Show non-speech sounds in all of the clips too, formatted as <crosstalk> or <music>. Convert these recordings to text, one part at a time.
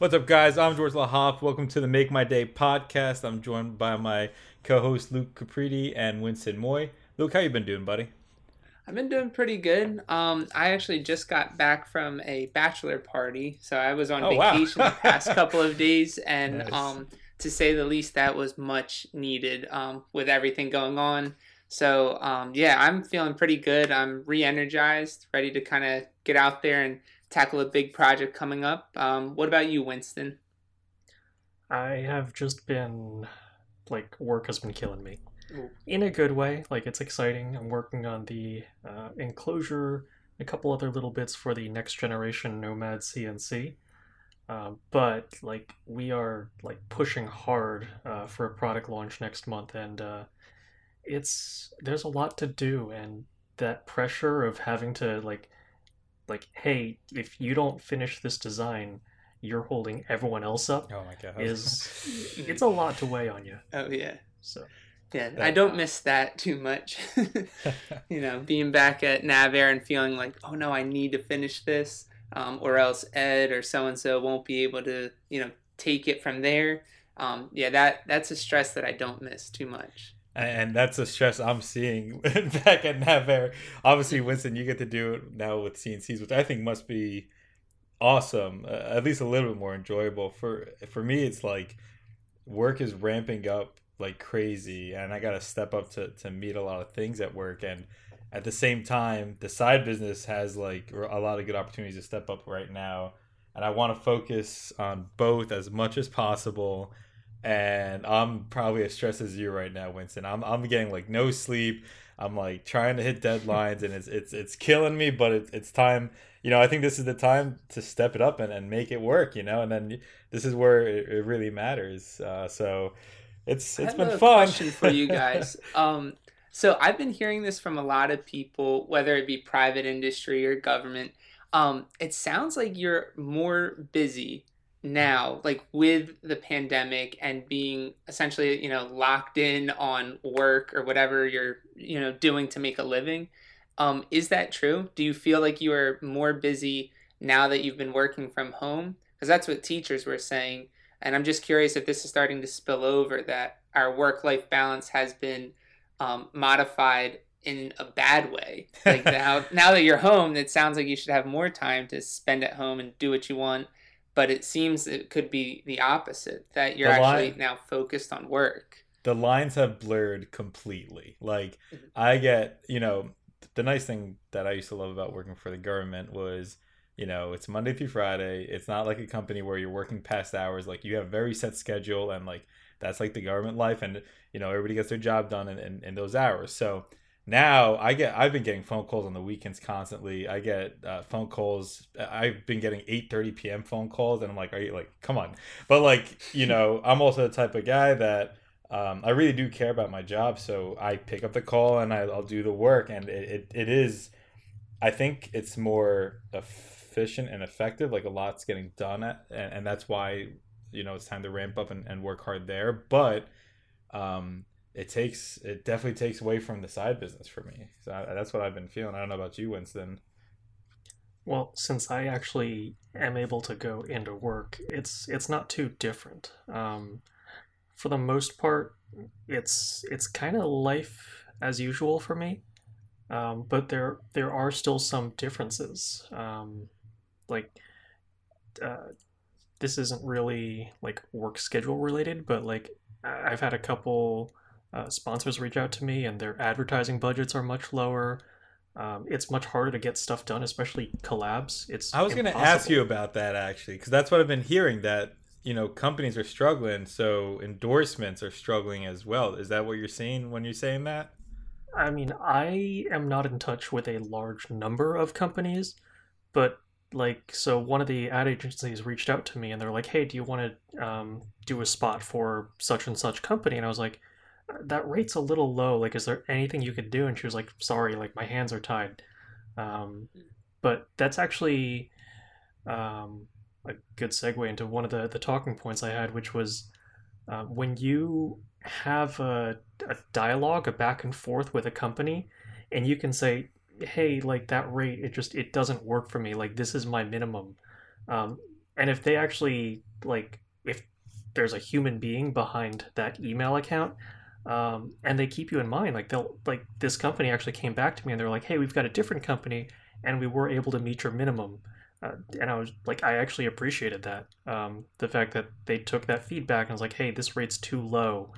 What's up, guys? I'm George LaHoff. Welcome to the Make My Day podcast. I'm joined by my co-host Luke Capriti and Winston Moy. Luke, how you been doing, buddy? I've been doing pretty good. Um, I actually just got back from a bachelor party, so I was on Oh, wow. vacation the past <laughs> couple of days, and Nice. um, to say the least, that was much needed um, with everything going on. So um, yeah, I'm feeling pretty good. I'm re-energized, ready to kind of get out there and tackle a big project coming up. Um, what about you, Winston? I have just been like work has been killing me Ooh. in a good way. Like it's exciting. I'm working on the uh, enclosure, a couple other little bits for the next generation Nomad CNC. Um, but like we are like pushing hard uh, for a product launch next month, and uh, it's there's a lot to do, and that pressure of having to like like hey, if you don't finish this design, you're holding everyone else up Oh my god. is <laughs> it's a lot to weigh on you. Oh yeah. So Yeah, That- I don't miss that too much. <laughs> you know, being back at Navair and feeling like, oh no, I need to finish this, um, or else Ed or so and so won't be able to, you know, take it from there. Um, yeah, that that's a stress that I don't miss too much. And that's a stress I'm seeing <laughs> back at Navair. Obviously, Winston, you get to do it now with CNCs, which I think must be awesome. Uh, at least a little bit more enjoyable. For for me, it's like work is ramping up like crazy, and I got to step up to to meet a lot of things at work. And at the same time, the side business has like a lot of good opportunities to step up right now. And I want to focus on both as much as possible and I'm probably as stressed as you right now, Winston. I'm I'm getting like no sleep. I'm like trying to hit deadlines, and it's it's it's killing me. But it's it's time. You know, I think this is the time to step it up and, and make it work. You know, and then this is where it, it really matters. Uh, so it's I it's have been fun. question for you <laughs> guys. um, so I've been hearing this from a lot of people, whether it be private industry or government. Um, it sounds like you're more busy now, like with the pandemic and being essentially, you know, locked in on work or whatever you're, you know, doing to make a living. Um, is that true? Do you feel like you are more busy now that you've been working from home? Because that's what teachers were saying. And I'm just curious if this is starting to spill over that our work life balance has been um, modified in a bad way. Like <laughs> now, now that you're home, it sounds like you should have more time to spend at home and do what you want. But it seems it could be the opposite that you're The actually now focused on work. the lines have blurred completely. Like Mhm. I get, you know, the nice thing that I used to love about working for the government was, you know, it's Monday through Friday. It's not like a company where you're working past hours. Like you have a very set schedule and like that's like the government life and you know, everybody gets their job done in, in, in those hours. So now I get I've been getting phone calls on the weekends constantly. I get uh, phone calls. I've been getting 8:30 p.m. phone calls and I'm like, are you like, come on. But like, you know, I'm also the type of guy that um, I really do care about my job, so I pick up the call and I, I'll do the work, and it, it, it is, I think it's more efficient and effective. Like a lot's getting done, at, and, and that's why you know it's time to ramp up and, and work hard there. But um, it takes it definitely takes away from the side business for me. So I, that's what I've been feeling. I don't know about you, Winston. well, since I actually am able to go into work, it's it's not too different. Um, for the most part, it's it's kind of life as usual for me. Um, but there there are still some differences. Um, like uh, this isn't really like work schedule related, but like I've had a couple uh, sponsors reach out to me, and their advertising budgets are much lower. Um, it's much harder to get stuff done, especially collabs. It's I was going to ask you about that actually, because that's what I've been hearing that you know companies are struggling, so endorsements are struggling as well. Is that what you're seeing when you're saying that? I mean, I am not in touch with a large number of companies, but like, so one of the ad agencies reached out to me and they're like, "Hey, do you want to um, do a spot for such and such company?" And I was like, "That rate's a little low. Like, is there anything you could do?" And she was like, "Sorry, like my hands are tied." Um, but that's actually um, a good segue into one of the the talking points I had, which was uh, when you have a, a dialogue, a back and forth with a company, and you can say, "Hey, like that rate, it just it doesn't work for me. Like this is my minimum." Um, and if they actually like if there's a human being behind that email account um, and they keep you in mind like they'll like this company actually came back to me and they're like hey we've got a different company and we were able to meet your minimum. Uh, and i was like i actually appreciated that um, the fact that they took that feedback and was like hey this rate's too low.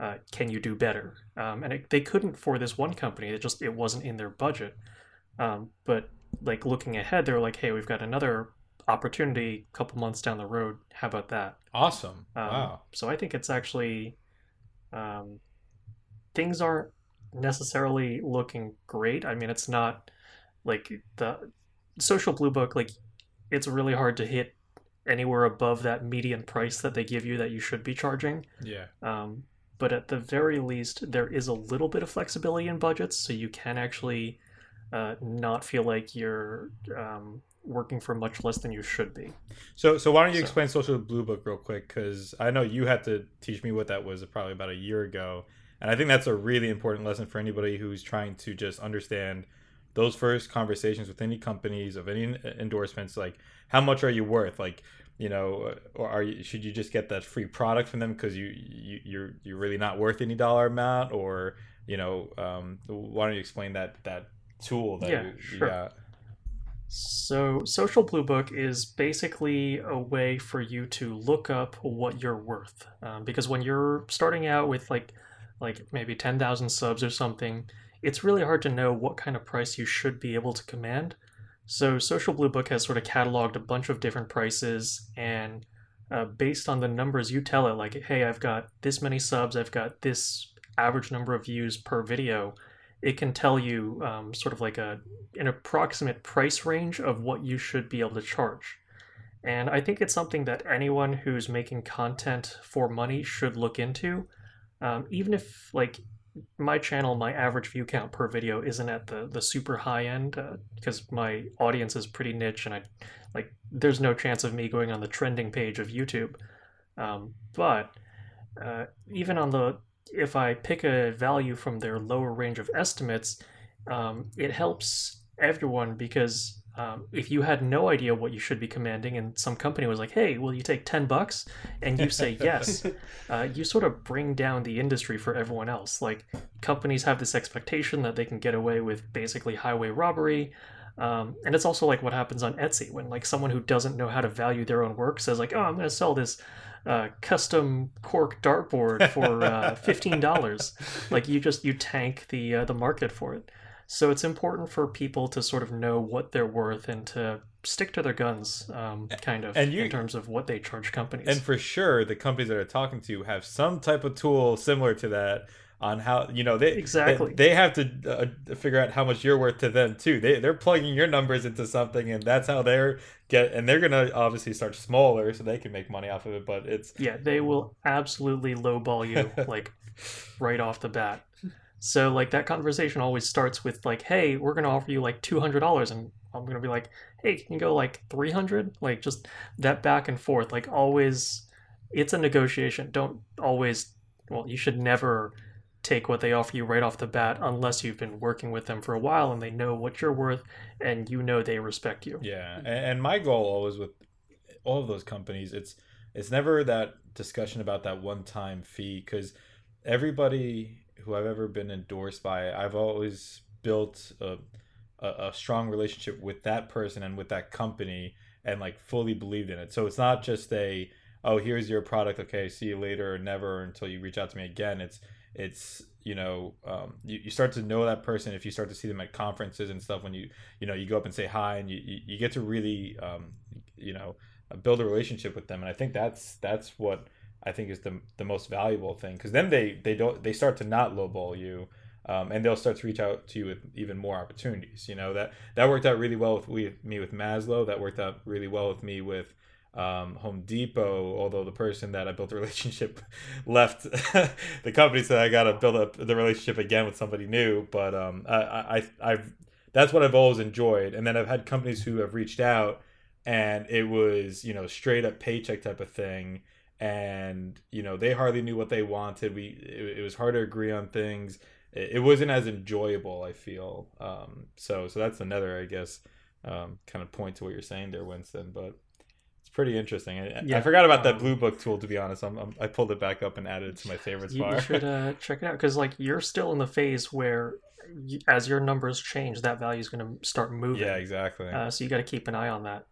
Uh, can you do better? Um, and it, they couldn't for this one company it just it wasn't in their budget. Um, but like looking ahead they're like hey we've got another opportunity a couple months down the road. How about that? Awesome. um, wow. So I think it's actually um, things aren't necessarily looking great. I mean, it's not like the social blue book. Like, it's really hard to hit anywhere above that median price that they give you that you should be charging. Yeah. Um, but at the very least, there is a little bit of flexibility in budgets, so you can actually uh, not feel like you're um, working for much less than you should be. So, so why don't you So- explain Social Blue Book real quick? Because I know you had to teach me what that was probably about a year ago, and I think that's a really important lesson for anybody who's trying to just understand those first conversations with any companies of any endorsements. Like, how much are you worth? Like, you know, or are you should you just get that free product from them because you, you you're you're really not worth any dollar amount, or you know, um, why don't you explain that that tool that Yeah, you, you sure. got? So, Social Blue Book is basically a way for you to look up what you're worth. Um, because when you're starting out with like, like maybe ten thousand subs or something, it's really hard to know what kind of price you should be able to command. So, Social Blue Book has sort of cataloged a bunch of different prices, and uh, based on the numbers you tell it, like, hey, I've got this many subs, I've got this average number of views per video, it can tell you um, sort of like a an approximate price range of what you should be able to charge. And I think it's something that anyone who's making content for money should look into. Um, even if, like, my channel, my average view count per video isn't at the, the super high end because my audience is pretty niche and I, like, there's no chance of me going on the trending page of YouTube. Um, but uh, even on the if I pick a value from their lower range of estimates, um, it helps everyone because um, if you had no idea what you should be commanding and some company was like, hey, will you take 10 bucks? And you say <laughs> yes, uh, you sort of bring down the industry for everyone else. Like companies have this expectation that they can get away with basically highway robbery. Um, and it's also like what happens on Etsy when like someone who doesn't know how to value their own work says like, oh, I'm going to sell this uh, custom cork dartboard for uh, <laughs> fifteen dollars. like you just you tank the uh, the market for it. So it's important for people to sort of know what they're worth and to stick to their guns, um, kind of, And you- in terms of what they charge companies. And for sure, the companies that are talking to you have some type of tool similar to that on how you know they Exactly. they, they have to uh, figure out how much you're worth to them too. They they're plugging your numbers into something, and that's how they're get. And they're gonna obviously start smaller so they can make money off of it. But it's yeah, they will absolutely lowball you <laughs> like right off the bat. So like that conversation always starts with like, "Hey, we're gonna offer you like two hundred dollars," and I'm gonna be like, "Hey, can you go like three hundred? Like just that back and forth. Like always, it's a negotiation. Don't always. Well, you should never take what they offer you right off the bat unless you've been working with them for a while and they know what you're worth and you know they respect you. Yeah, and, my goal always with all of those companies, it's it's never that discussion about that one time fee because everybody who I've ever been endorsed by, I've always built a, a, a strong relationship with that person and with that company and like fully believed in it. So it's not just a oh here's your product okay see you later or never until you reach out to me again. It's it's you know um, you, you start to know that person if you start to see them at conferences and stuff when you you know you go up and say hi and you you, you get to really um, you know build a relationship with them and i think that's that's what i think is the, the most valuable thing because then they they don't they start to not lowball you um, and they'll start to reach out to you with even more opportunities you know that that worked out really well with we, me with maslow that worked out really well with me with um, Home Depot, although the person that I built a <laughs> relationship left <laughs> the company, so I got to build up the relationship again with somebody new. But um, I, I, I've that's what I've always enjoyed. And then I've had companies who have reached out, and it was you know straight up paycheck type of thing, and you know they hardly knew what they wanted. We it, it was hard to agree on things. It, it wasn't as enjoyable. I feel um, so. So that's another, I guess, um, kind of point to what you're saying there, Winston. But it's pretty interesting. I, Yeah, I forgot about that um, blue book tool. To be honest, I'm, I'm, I pulled it back up and added it to my favorites You, bar. you should uh, check it out because like you're still in the phase where, as your numbers change, that value is going to start moving. yeah, exactly, Uh, so you got to keep an eye on that.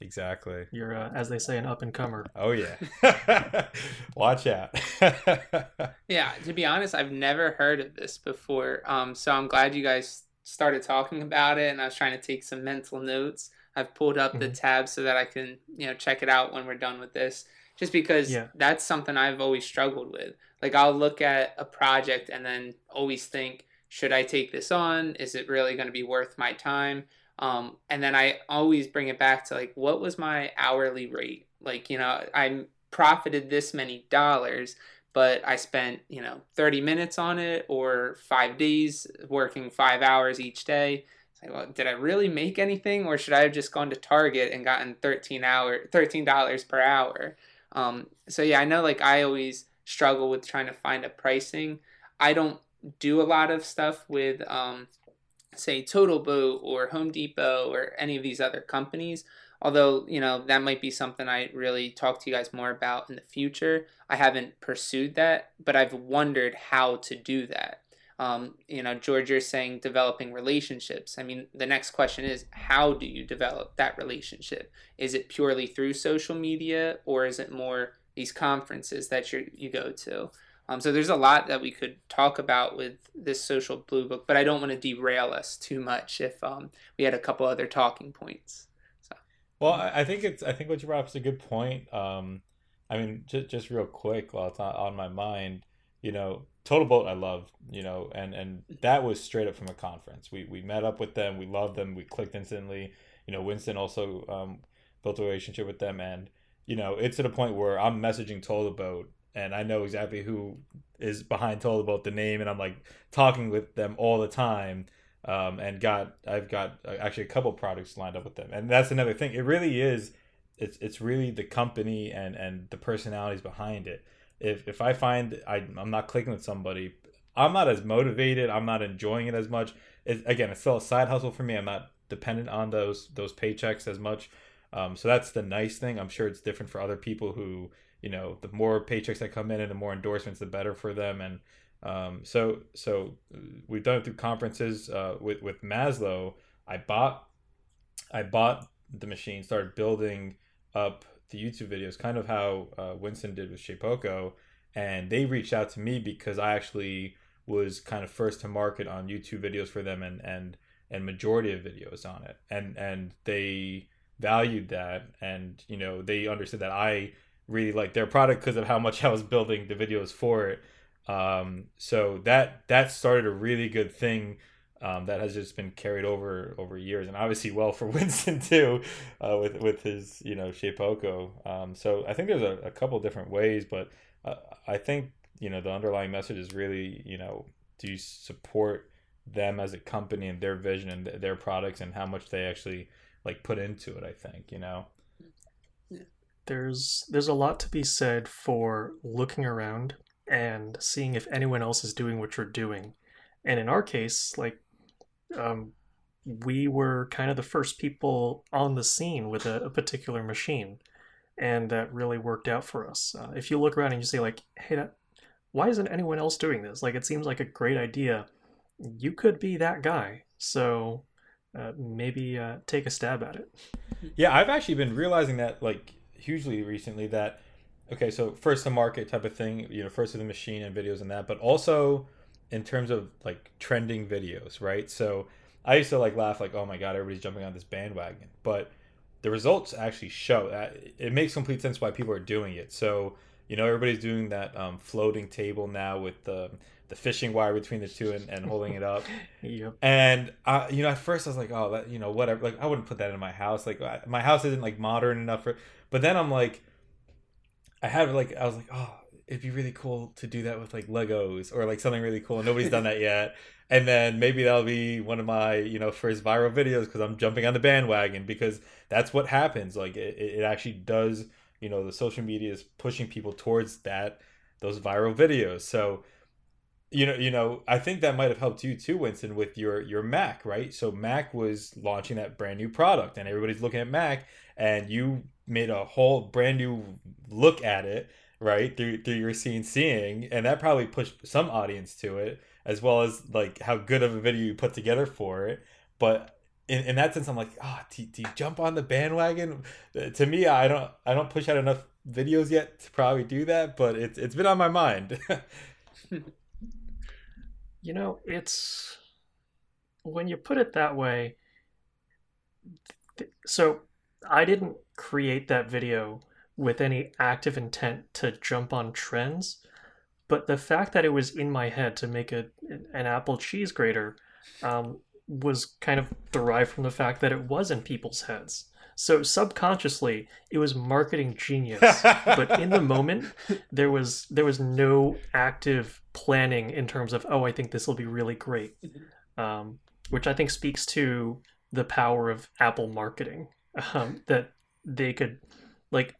Exactly. You're, uh, as they say, an up and comer. Oh yeah, <laughs> <laughs> watch out. <laughs> Yeah, to be honest, I've never heard of this before. Um, so I'm glad you guys started talking about it, and I was trying to take some mental notes. I've pulled up the Mhm. tab so that I can, you know, check it out when we're done with this. Just because Yeah. that's something I've always struggled with. Like I'll look at a project and then always think, should I take this on? Is it really going to be worth my time? Um, and then I always bring it back to like, what was my hourly rate? Like, you know, I profited this many dollars, but I spent, you know, 30 minutes on it or five days working five hours each day. Like, well, did I really make anything or should I have just gone to Target and gotten 13 hour, $13 per hour? Um, so yeah, I know like I always struggle with trying to find a pricing. I don't do a lot of stuff with, um, say Total Boat or Home Depot or any of these other companies. Although, you know, that might be something I really talk to you guys more about in the future. I haven't pursued that, but I've wondered how to do that. Um, you know, George, you're saying developing relationships. I mean, the next question is how do you develop that relationship? Is it purely through social media or is it more these conferences that you you go to? Um, so there's a lot that we could talk about with this social blue book, but I don't want to derail us too much if um, we had a couple other talking points. Well, I think it's. I think what you brought up is a good point. Um, I mean, just just real quick, while it's not on my mind, you know, Total Boat, I love, you know, and and that was straight up from a conference. We we met up with them, we loved them, we clicked instantly. You know, Winston also um, built a relationship with them, and you know, it's to the point where I'm messaging Total Boat, and I know exactly who is behind Total Boat the name, and I'm like talking with them all the time um, and got I've got uh, actually a couple products lined up with them, and that's another thing. It really is, it's it's really the company and and the personalities behind it. If if I find I I'm not clicking with somebody, I'm not as motivated. I'm not enjoying it as much. It, again, it's still a side hustle for me. I'm not dependent on those those paychecks as much. Um, so that's the nice thing. I'm sure it's different for other people who you know the more paychecks that come in and the more endorsements, the better for them. And um, so so we've done it through conferences uh, with with Maslow. I bought I bought the machine, started building up the YouTube videos, kind of how uh, Winston did with Shapeoko, and they reached out to me because I actually was kind of first to market on YouTube videos for them and and and majority of videos on it, and and they valued that, and you know they understood that I really like their product because of how much <laughs> I was building the videos for it um, so that that started a really good thing um, that has just been carried over over years, and obviously well for <laughs> Winston too, uh, with with his you know Shapeoko. Um, so I think there's a, a couple different ways, but uh, I think you know the underlying message is really you know do you support them as a company and their vision and th- their products and how much they actually like put into it. I think you know. There's there's a lot to be said for looking around and seeing if anyone else is doing what you're doing. And in our case, like um, we were kind of the first people on the scene with a, a particular machine, and that really worked out for us. Uh, if you look around and you say like, "Hey, that, why isn't anyone else doing this?" Like, it seems like a great idea. You could be that guy. So uh, maybe uh, take a stab at it. Yeah, I've actually been realizing that like hugely recently that okay, so first to market type of thing, you know, first to the machine and videos and that, but also in terms of like trending videos, right? So I used to like laugh like, oh my god, everybody's jumping on this bandwagon, but the results actually show that it makes complete sense why people are doing it. So you know, everybody's doing that um, floating table now with the the fishing wire between the two and, and holding it up. <laughs> Yep. And you know, at first I was like, oh, that you know, whatever. Like, I wouldn't put that in my house. Like, I, my house isn't like modern enough for. But then I'm like, I had like, I was like, oh, it'd be really cool to do that with like Legos or like something really cool. And nobody's done that yet. <laughs> And then maybe that'll be one of my you know first viral videos because I'm jumping on the bandwagon because that's what happens. Like, it, it actually does. You know, the social media is pushing people towards that those viral videos. So you know you know i think that might have helped you too winston with your your mac right so mac was launching that brand new product and everybody's looking at mac and you made a whole brand new look at it right through through your CNC and that probably pushed some audience to it as well as like how good of a video you put together for it but in, in that sense i'm like ah oh, do, do you jump on the bandwagon Uh, to me i don't i don't push out enough videos yet to probably do that but it's it's been on my mind <laughs> You know, it's when you put it that way. So I didn't create that video with any active intent to jump on trends, but the fact that it was in my head to make a an apple cheese grater um, was kind of derived from the fact that it was in people's heads. So subconsciously, it was marketing genius. <laughs> but in the moment, there was there was no active planning in terms of oh, I think this will be really great, um, which I think speaks to the power of Apple marketing um, that they could like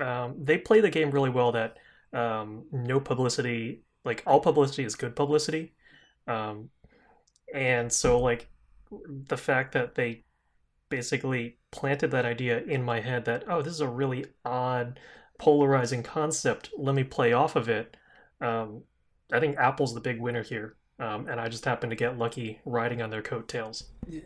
um, they play the game really well that um, no publicity like all publicity is good publicity. Um, and so like the fact that they basically planted that idea in my head that oh this is a really odd polarizing concept let me play off of it um, i think apple's the big winner here um, and i just happened to get lucky riding on their coattails. Yeah.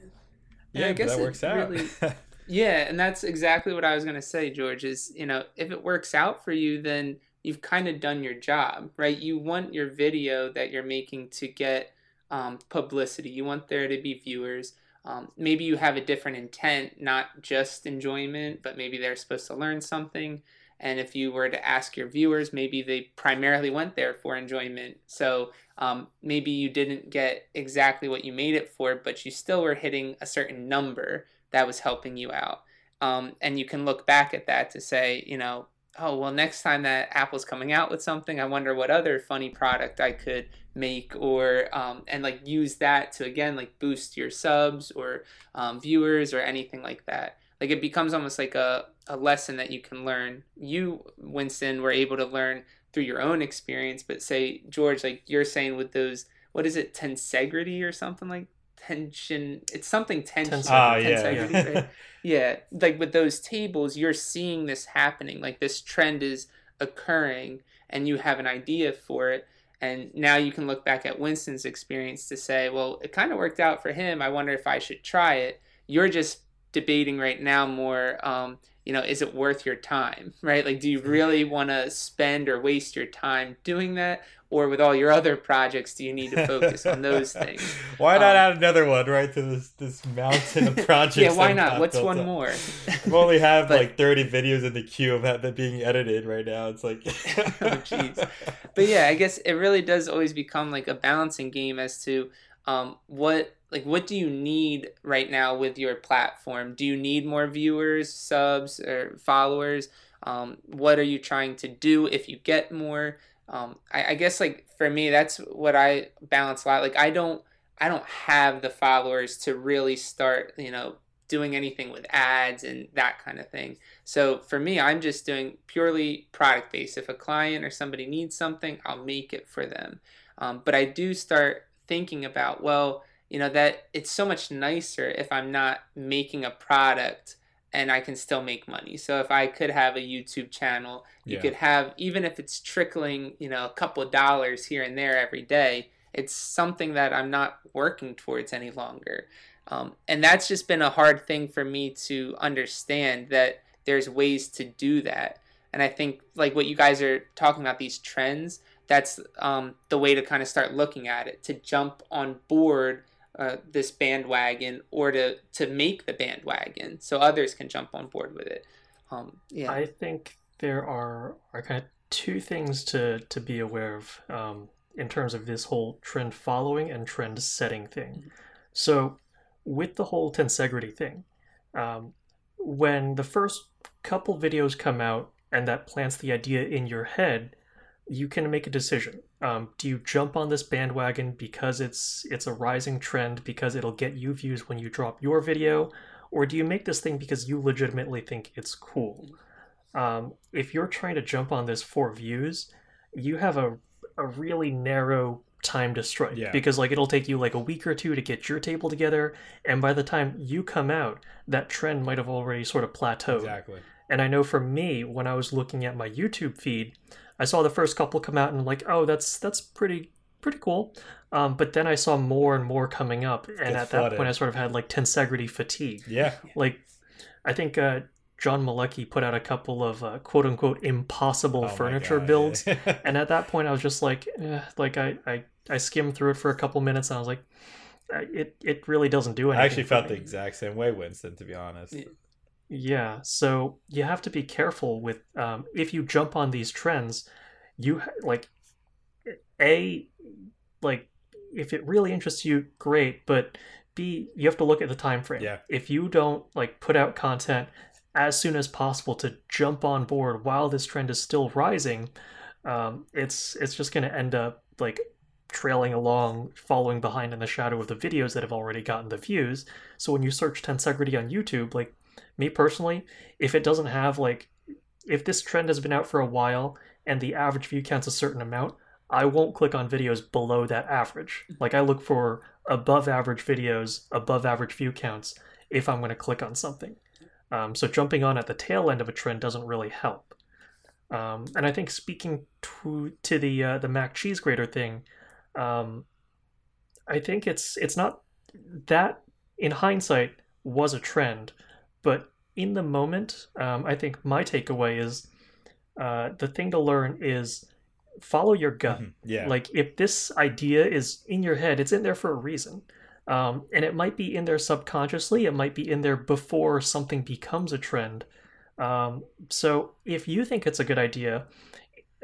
yeah, I guess that it works out. really- <laughs> Yeah, and that's exactly what I was going to say, George, is, you know, if it works out for you, then you've kind of done your job, right? You want your video that you're making to get um, publicity. You want there to be viewers. Um, maybe you have a different intent, not just enjoyment, but maybe they're supposed to learn something. And if you were to ask your viewers, maybe they primarily went there for enjoyment. So um, maybe you didn't get exactly what you made it for, but you still were hitting a certain number that was helping you out. Um, and you can look back at that to say, you know, oh, well, next time that Apple's coming out with something, I wonder what other funny product I could make or, um, and like use that to again, like boost your subs or um, viewers or anything like that. Like it becomes almost like a, a lesson that you can learn. You, Winston, were able to learn through your own experience, but say, George, like you're saying with those, what is it, tensegrity or something like tension? It's something tension. Tensegrity. Ah, yeah. tensegrity, right? Yeah, like with those tables, you're seeing this happening. Like this trend is occurring, and you have an idea for it. And now you can look back at Winston's experience to say, well, it kind of worked out for him. I wonder if I should try it. You're just debating right now more, um, you know, is it worth your time, right? Like, do you really want to spend or waste your time doing that? Or with all your other projects, do you need to focus on those <laughs> things? Why not Um, add another one right to this this mountain of <laughs> projects? yeah, why not? What's one up? more? We only have But- like 30 videos in the queue of that being edited right now. It's like, <laughs> Oh, jeez. but yeah, I guess it really does always become like a balancing game as to um, what like what do you need right now with your platform? Do you need more viewers, subs, or followers? Um, what are you trying to do if you get more? Um, I, I guess like for me, that's what I balance a lot. Like I don't I don't have the followers to really start you know doing anything with ads and that kind of thing. So for me, I'm just doing purely product based. If a client or somebody needs something, I'll make it for them. Um, but I do start thinking about, well, you know, that it's so much nicer if I'm not making a product and I can still make money. So if I could have a YouTube channel, you Yeah. could have, even if it's trickling, you know, a couple of dollars here and there every day, it's something that I'm not working towards any longer. Um, and that's just been a hard thing for me to understand that there's ways to do that. And I think like what you guys are talking about these trends, that's um, the way to kind of start looking at it to jump on board uh, this bandwagon or to to make the bandwagon so others can jump on board with it. Um, yeah, I think there are are kind of two things to to be aware of um, in terms of this whole trend following and trend setting thing. So, with the whole tensegrity thing, um, when the first couple videos come out and that plants the idea in your head, you can make a decision. Um, do you jump on this bandwagon because it's it's a rising trend because it'll get you views when you drop your video, or do you make this thing because you legitimately think it's cool? Um, if you're trying to jump on this for views, you have a a really narrow time to strike Yeah. because like it'll take you like a week or two to get your table together, and by the time you come out, that trend might have already sort of plateaued exactly. And I know for me, when I was looking at my YouTube feed, I saw the first couple come out and I'm like, oh, that's that's pretty pretty cool. Um, but then I saw more and more coming up, and Gets at that point, I sort of had like tensegrity fatigue. Yeah. Like, I think uh, John Malecki put out a couple of uh, quote unquote impossible Oh furniture God, builds, yeah. <laughs> and at that point, I was just like, eh, like I, I I skimmed through it for a couple minutes, and I was like, uh, it it really doesn't do anything. I actually felt the exact same way, Winston. To be honest. Yeah. So you have to be careful with um, if you jump on these trends, you ha- like a like if it really interests you, great, but b you have to look at the time frame. Yeah. If you don't like put out content as soon as possible to jump on board while this trend is still rising, um, it's it's just going to end up like trailing along, following behind in the shadow of the videos that have already gotten the views. So when you search tensegrity on YouTube, like me personally, if it doesn't have like if this trend has been out for a while and the average view count's a certain amount, I won't click on videos below that average. Like I look for above average videos, above average view counts if I'm going to click on something. Um, so jumping on at the tail end of a trend doesn't really help. Um, and I think speaking to to the uh, the mac cheese grater thing, um, I think it's it's not that in hindsight was a trend, but in the moment, um, I think my takeaway is uh, the thing to learn is follow your gut. Mhm. Yeah. Like if this idea is in your head, it's in there for a reason. Um, and it might be in there subconsciously, it might be in there before something becomes a trend. Um, so if you think it's a good idea,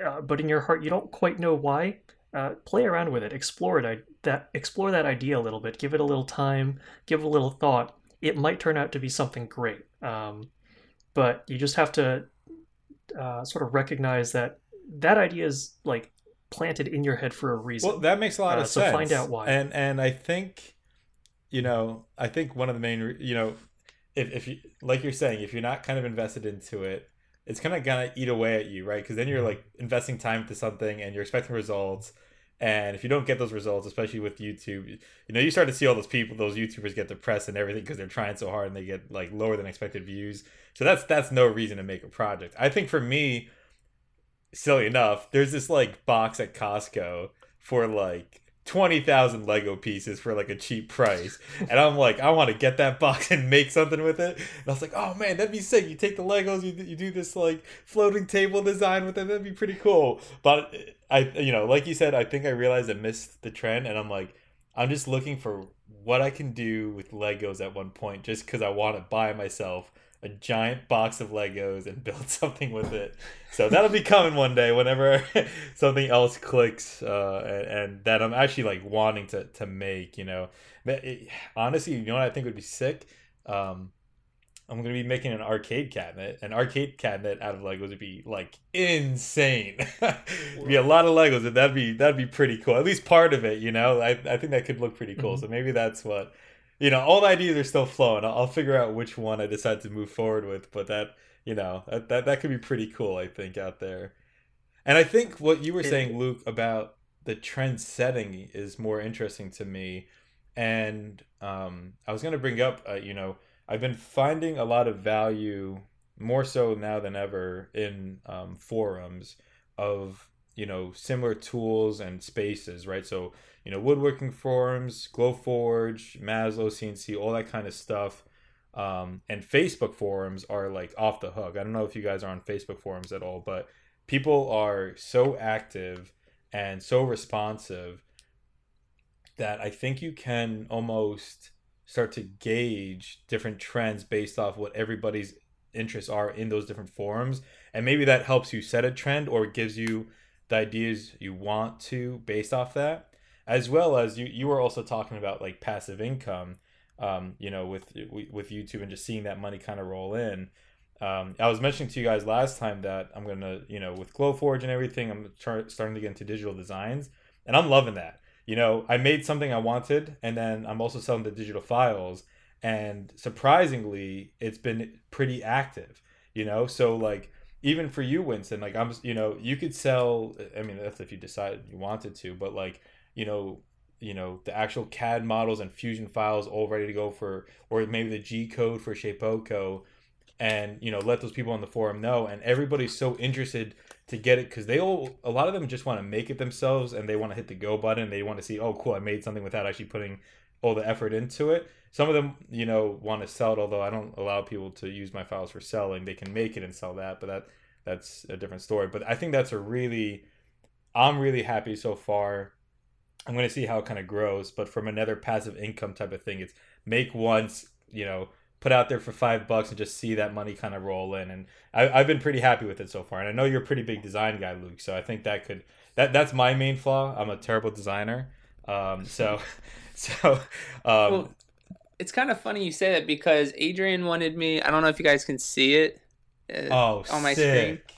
uh, but in your heart you don't quite know why, uh, play around with it, explore it, I, that explore that idea a little bit, give it a little time, give it a little thought. It might turn out to be something great. Um, but you just have to uh, sort of recognize that that idea is like planted in your head for a reason. Well, that makes a lot Uh, of so sense. find out why. And and I think, you know, I think one of the main, you know, if if you like you're saying, if you're not kind of invested into it, it's kind of gonna eat away at you, right? Because then you're like investing time into something and you're expecting results. And if you don't get those results, especially with YouTube, you know, you start to see all those people, those YouTubers get depressed and everything because they're trying so hard and they get like lower than expected views. So that's that's no reason to make a project. I think for me, silly enough, there's this like box at Costco for like 20,000 Lego pieces for like a cheap price. And I'm like, I want to get that box and make something with it. And I was like, oh man, that'd be sick. You take the Legos, you, you do this like floating table design with it. That'd be pretty cool. But I, you know, like you said, I think I realized I missed the trend. And I'm like, I'm just looking for what I can do with Legos at one point just because I want to buy myself a giant box of Legos and <laughs> build something with it. So that'll be coming one day whenever <laughs> something else clicks uh, and, and that I'm actually like wanting to, to make, you know. It- honestly, you know what I think would be sick? Um, I'm going to be making an arcade cabinet. An arcade cabinet out of Legos would be like insane. <laughs> be a lot of Legos and that'd be that'd be pretty cool. At least part of it, you know. I, I think that could look pretty cool. Mhm. So maybe that's what you know, all the ideas are still flowing. I'll, I'll figure out which one I decide to move forward with, but that, you know, that, that that could be pretty cool, I think, out there. And I think what you were saying, Luke, about the trend setting is more interesting to me. And um, I was going to bring up, uh, you know, I've been finding a lot of value, more so now than ever, in um, forums of, you know, similar tools and spaces, right? So, you know, woodworking forums, Glowforge, Maslow, CNC, all that kind of stuff. Um, and Facebook forums are like off the hook. I don't know if you guys are on Facebook forums at all, but people are so active and so responsive that I think you can almost start to gauge different trends based off what everybody's interests are in those different forums. And maybe that helps you set a trend or gives you the ideas you want to based off that as well as you you were also talking about like passive income um you know with with youtube and just seeing that money kind of roll in. Um i was mentioning to you guys last time that i'm gonna you know with glowforge and everything i'm try, starting to get into digital designs and i'm loving that. You know i made something i wanted and then i'm also selling the digital files and surprisingly it's been pretty active you know? So like even for you winston like i'm you know you could sell i mean that's if you decided you wanted to but like you know you know the actual cad models and fusion files all ready to go for or maybe the g code for shapeoko and you know let those people on the forum know. And everybody's so interested to get it because they all a lot of them just want to make it themselves and they want to hit the go button they want to see oh cool i made something without actually putting all the effort into it. Some of them you know want to sell it although i don't allow people to use my files for selling. They can make it and sell that but that that's a different story. But i think that's a really i'm really happy so far i'm going to see how it kind of grows but from another passive income type of thing it's make once you know put out there for five bucks and just see that money kind of roll in. And I, I've been pretty happy with it so far. And I know you're a pretty big design guy, Luke. So I think that could that that's my main flaw. I'm a terrible designer. Um, so <laughs> <laughs> so um, well, it's kind of funny you say that because Adrian wanted me. I don't know if you guys can see it. Uh, oh, on my sick. screen.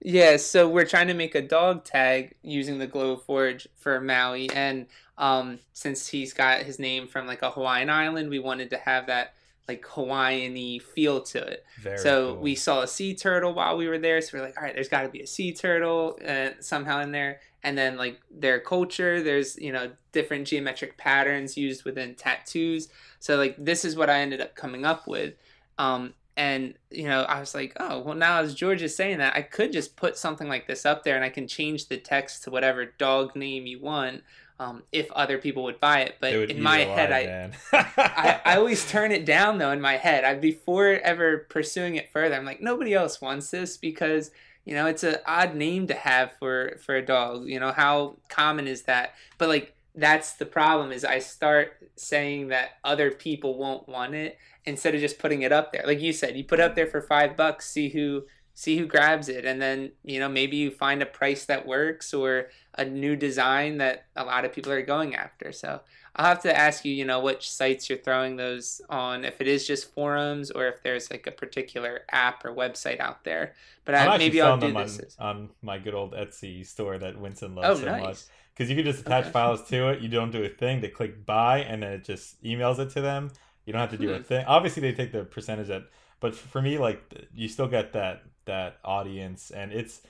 Yeah, so we're trying to make a dog tag using the Glowforge for Maui, and um, since he's got his name from like a Hawaiian island, we wanted to have that like Hawaiian feel to it. Very so cool. we saw a sea turtle while we were there. So we are like, all right, there's got to be a sea turtle uh, somehow in there. And then like their culture, there's you know different geometric patterns used within tattoos. So like this is what I ended up coming up with. Um, and you know I was like, oh well, now as George is saying that, I could just put something like this up there, and I can change the text to whatever dog name you want um, if other people would buy it. But it in my head, I, I, I always turn it down though in my head. I before ever pursuing it further, I'm like nobody else wants this because you know it's an odd name to have for for a dog. You know how common is that? But like that's the problem is I start saying that other people won't want it instead of just putting it up there. Like you said, you put it up there for five bucks, see who see who grabs it. And then you know maybe you find a price that works or a new design that a lot of people are going after. So i'll have to ask you you know which sites you're throwing those on if it is just forums or if there's like a particular app or website out there. But I, maybe i'll do this on, on, my good old etsy store that winston loves oh, so nice. much because you can just attach okay. files to it. You don't do a thing. They click buy and then it just emails it to them you don't have to do hmm. a thing obviously they take the percentage that but for me like you still get that that audience and it's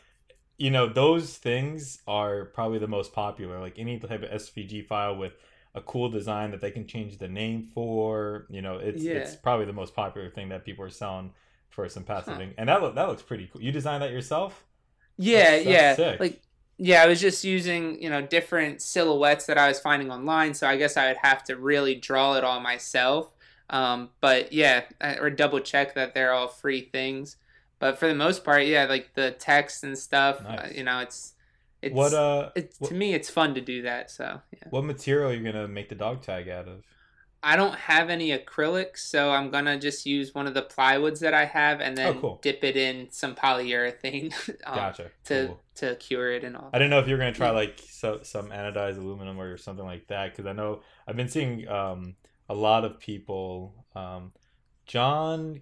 you know those things are probably the most popular like any type of svg file with a cool design that they can change the name for you know it's yeah. it's probably the most popular thing that people are selling for some passive huh. and that that looks pretty cool you designed that yourself yeah that's, that's yeah sick. like yeah i was just using you know different silhouettes that i was finding online so i guess i would have to really draw it all myself um, but yeah or double check that they're all free things but for the most part, yeah, like the text and stuff, uh, nice. uh, you know, it's it's what uh it's what, to me it's fun to do that. So yeah. What material are you gonna make the dog tag out of? I don't have any acrylics, so I'm gonna just use one of the plywoods that I have, and then oh, cool. dip it in some polyurethane um, <laughs> gotcha. to cool. to cure it and all. I didn't know if you were gonna try like so, some anodized aluminum or something like that, because I know I've been seeing um, a lot of people. Um, John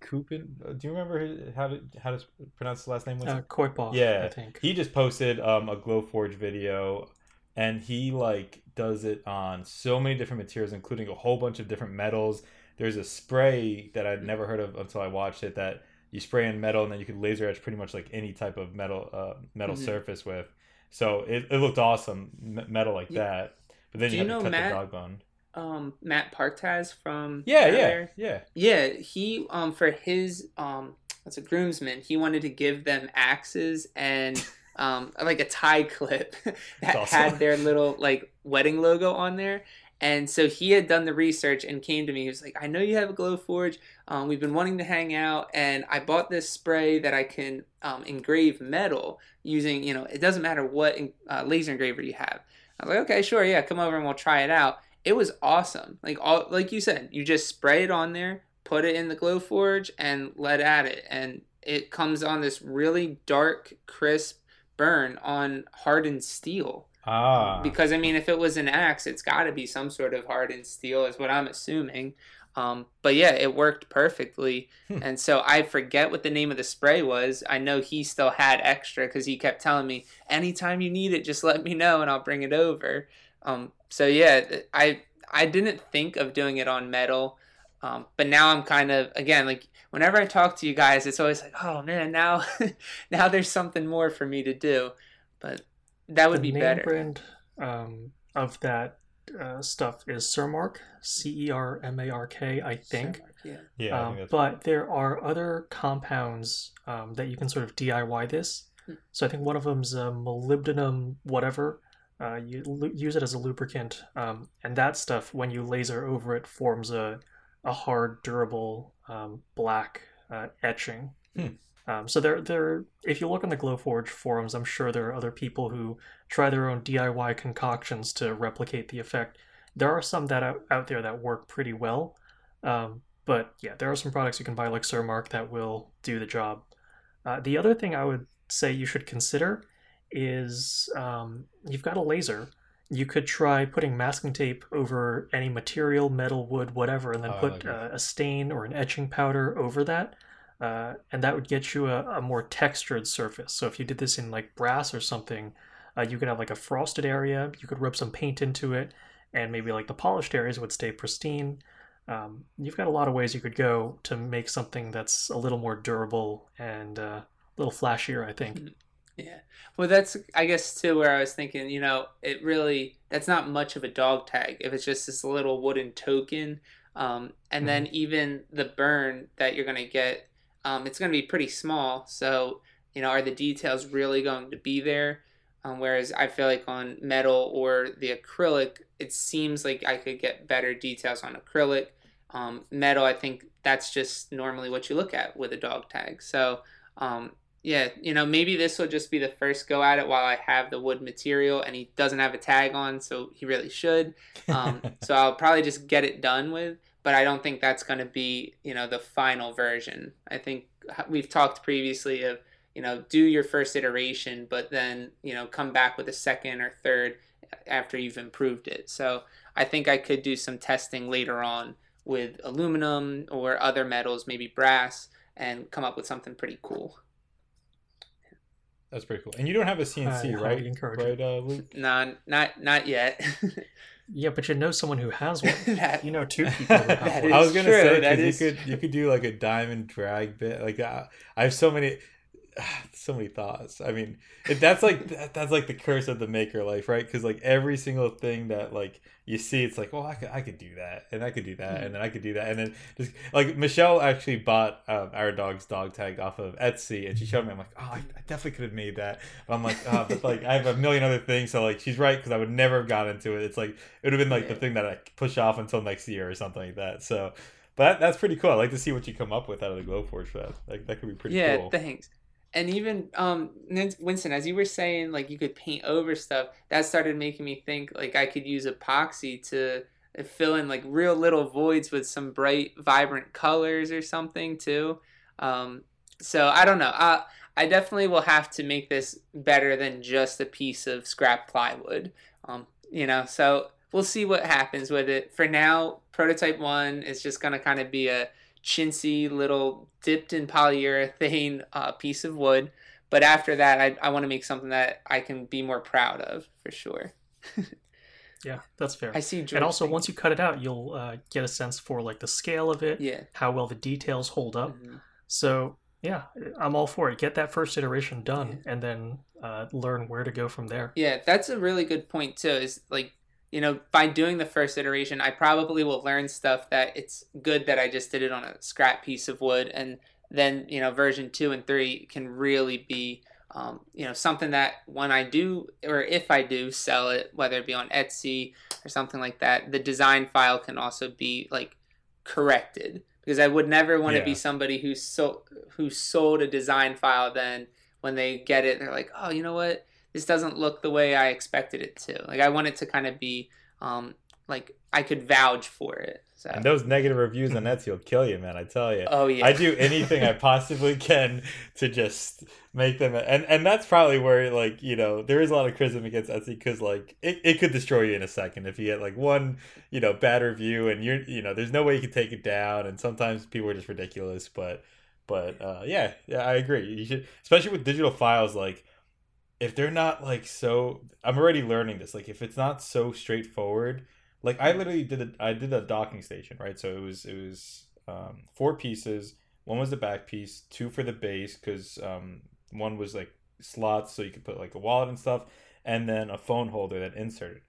Coopin. Uh, do you remember how to how to pronounce the last name? Uh, Koipov, yeah, I think he just posted um, a Glowforge video, and he like does it on so many different materials, including a whole bunch of different metals. There's a spray that I'd never heard of until I watched it that you spray in metal and then you could laser etch pretty much like any type of metal uh, metal mm-hmm. surface with. So it, it looked awesome, metal like yeah. that. But then Do you, you cut Matt, the dog bone um Matt Parktaz from yeah yeah yeah yeah he um for his um that's a groomsman he wanted to give them axes and <laughs> um like a tie clip <laughs> that awesome. had their little like wedding logo on there and so he had done the research and came to me. He was like, I know you have a Glowforge. Um, we've been wanting to hang out, and I bought this spray that I can um, engrave metal using, you know, it doesn't matter what uh, laser engraver you have. I was like, okay, sure, yeah, come over and we'll try it out it was awesome. Like all like you said, you just spray it on there, put it in the Glowforge, and let at it, and it comes on this really dark, crisp burn on hardened steel. Ah. Because I mean, if it was an axe, it's got to be some sort of hardened steel, is what I'm assuming. Um, but yeah, it worked perfectly. Hmm. and so I forget what the name of the spray was. I know he still had extra because he kept telling me, anytime you need it, just let me know and I'll bring it over. Um, so yeah, I I didn't think of doing it on metal, um, but now I'm kind of again like whenever I talk to you guys, it's always like, oh man, now <laughs> now there's something more for me to do, but that would the be name better. Brand um, of that uh, stuff is Cermark, C E R M A R K, I think. Yeah. Yeah, Um, think that's but there are other compounds um, that you can sort of DIY this. Hmm. So I think one of them's uh, molybdenum, whatever. Uh, you lu- use it as a lubricant, um, and that stuff, when you laser over it, forms a, a hard, durable um, black uh, etching. Hmm. Um, so there, there. If you look on the Glowforge forums, I'm sure there are other people who try their own DIY concoctions to replicate the effect. There are some that out, out there that work pretty well, um, but yeah, there are some products you can buy like Cermark that will do the job. Uh, the other thing I would say you should consider is um, you've got a laser. You could try putting masking tape over any material, metal, wood, whatever, and then Oh, put like uh, a stain or an etching powder over that. Uh, and that would get you a, a more textured surface. So if you did this in like brass or something, uh, you could have like a frosted area. You could rub some paint into it, and maybe like the polished areas would stay pristine. Um, you've got a lot of ways you could go to make something that's a little more durable and uh, a little flashier. I think. Yeah. Well, that's I guess too where I was thinking. You know, it really that's not much of a dog tag if it's just this little wooden token, um, and then even the burn that you're gonna get, um, it's gonna be pretty small. So you know, are the details really going to be there? Um, whereas I feel like on metal or the acrylic, it seems like I could get better details on acrylic. Um, metal, I think that's just normally what you look at with a dog tag. So um, yeah, you know, maybe this will just be the first go at it while I have the wood material and he doesn't have a tag on, so he really should. Um, <laughs> so I'll probably just get it done with, but I don't think that's going to be, you know, the final version. I think we've talked previously of, you know, do your first iteration, but then, you know, come back with a second or third after you've improved it. So I think I could do some testing later on with aluminum or other metals, maybe brass, and come up with something pretty cool. That's pretty cool. And you don't have a CNC, highly right? encourage Right, uh, Luke? No, not not yet. <laughs> Yeah, but you know someone who has one. <laughs> That- You know two <laughs> people who have That one. is I was gonna true, say that 'cause is you could you could do like a diamond drag bit. Like uh, I have so many, <sighs> so many thoughts. I mean, that's like that, that's like the curse of the maker life, right? Because like every single thing that like you see, it's like, oh, I could I could do that, and I could do that, and then I could do that, and then just like Michelle actually bought um, our dog's dog tag off of Etsy, and she showed me. I'm like, oh, I, I definitely could have made that. But I'm like, oh, but like I have a million other things. So like she's right because I would never have gotten into it. It's like it would have been like the thing that I push off until next year or something like that. So. But that's pretty cool. I like to see what you come up with out of the Glowforge for that. Like that could be pretty yeah, cool. thanks. And even um, Winston, as you were saying, like you could paint over stuff. That started making me think like I could use epoxy to fill in like real little voids with some bright, vibrant colors or something too. Um, so I don't know. I I definitely will have to make this better than just a piece of scrap plywood. Um, you know, so we'll see what happens with it. For now, prototype one is just gonna kind of be a chintzy little dipped in polyurethane <laughs> uh, piece of wood. But after that, I, I want to make something that I can be more proud of for sure. <laughs> Yeah, that's fair. I see. George and also, thinking- once you cut it out, you'll uh, get a sense for like the scale of it, yeah, how well the details hold up. Mhm. So yeah, I'm all for it. Get that first iteration done, and then uh, learn where to go from there. yeah, that's a really good point too. Is like you know by doing the first iteration, I probably will learn stuff that it's good that I just did it on a scrap piece of wood, and then you know version two and three can really be um, you know something that when I do or if I do sell it, whether it be on Etsy or something like that, the design file can also be like corrected. Because I would never want to be somebody who sold who sold a design file then when they get it they're like oh you know what this doesn't look the way I expected it to like I want it to kind of be um like I could vouch for it so And those negative reviews on Etsy will kill you, man. I tell you. oh yeah I do anything I possibly can to just make them, and and that's probably where like you know there is a lot of criticism against Etsy because like it, it could destroy you in a second if you get like one you know bad review and you're you know there's no way you can take it down, and sometimes people are just ridiculous, but but uh, yeah yeah I agree you should especially with digital files like if they're not like so I'm already learning this like if it's not so straightforward like I literally did a I did a docking station, right? So it was it was um, four pieces. One was the back piece, two for the base because um, one was like slots so you could put like a wallet and stuff, and then a phone holder that inserted.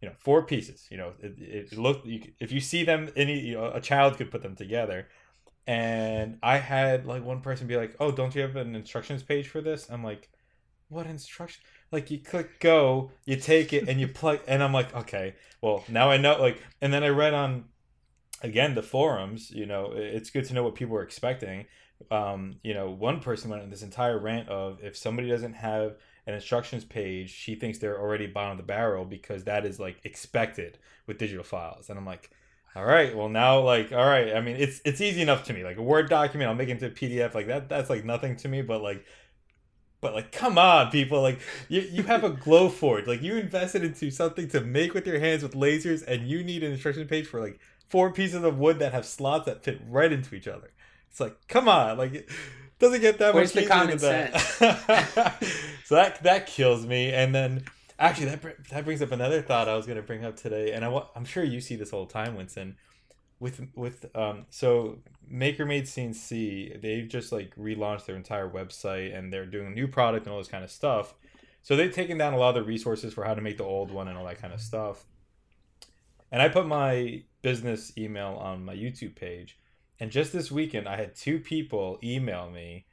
You know, four pieces. You know, it, it looked you, if you see them, any you know a child could put them together. and I had like one person be like, "Oh, don't you have an instructions page for this?" I'm like, "What instruction?" Like you click go, you take it, and you <laughs> plug, and I'm like, "Okay, well now I know." Like, and then I read on again the forums. You know, it's good to know what people are expecting. Um, you know, one person went on this entire rant of if somebody doesn't have an instructions page, she thinks they're already bottom of the barrel because that is like expected with digital files, and I'm like all right well now like all right i mean it's it's easy enough to me like a word document i'll make it into a pdf like that that's like nothing to me but like but like come on people. Like you, you have a Glowforge like you invested into something to make with your hands with lasers and you need an instruction page for like four pieces of wood that have slots that fit right into each other. It's like come on. Like it doesn't get that Where's much the common that. <laughs> so that that kills me. And then Actually, that that brings up another thought I was going to bring up today, and I I'm sure you see this all the time, Winston. With with um, so MakerMade CNC, they've just like relaunched their entire website, and they're doing a new product and all this kind of stuff. So they've taken down a lot of the resources for how to make the old one and all that kind of stuff. And I put my business email on my YouTube page, and just this weekend, I had two people email me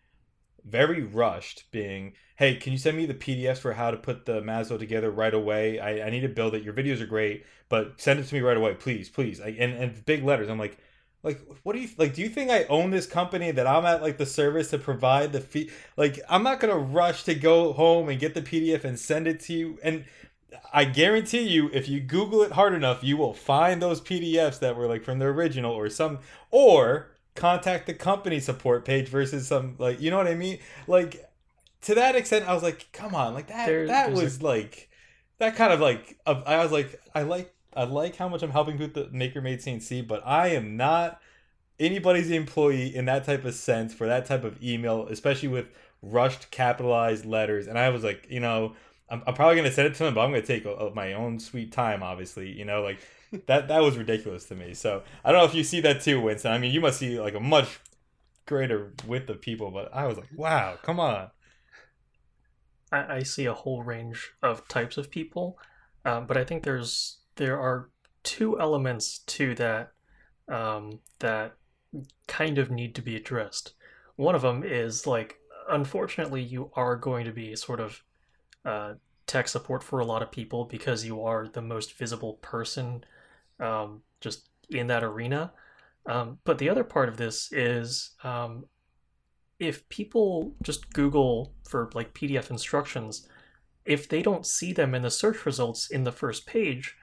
very rushed, being, hey, can you send me the PDFs for how to put the Maslow together right away? I, I need to build it. Your videos are great, but send it to me right away, please, please. I, and, and big letters. I'm like, like what do you like do you think i own this company that i'm at like the service to provide the fee like i'm not gonna rush to go home and get the pdf and send it to you and i guarantee you if you google it hard enough you will find those pdfs that were like from the original or some or contact the company support page versus some like you know what I mean? Like to that extent, I was like, come on, like that there, that was a... like that kind of like I was like I like I like how much I'm helping with the Maker MakerMade CNC, but I am not anybody's employee in that type of sense for that type of email, especially with rushed capitalized letters. And I was like, you know, I'm, I'm probably gonna send it to them, but I'm gonna take a, a, my own sweet time, obviously. You know, like that that was ridiculous to me. So I don't know if you see that too, Winston. I mean, you must see like a much greater width of people, but I was like, wow, come on. I, I see a whole range of types of people, um, but I think there's there are two elements to that um, that kind of need to be addressed. One of them is like, unfortunately, you are going to be sort of uh, tech support for a lot of people because you are the most visible person um, just in that arena. Um, but the other part of this is um, if people just Google for like PDF instructions, if they don't see them in the search results in the first page,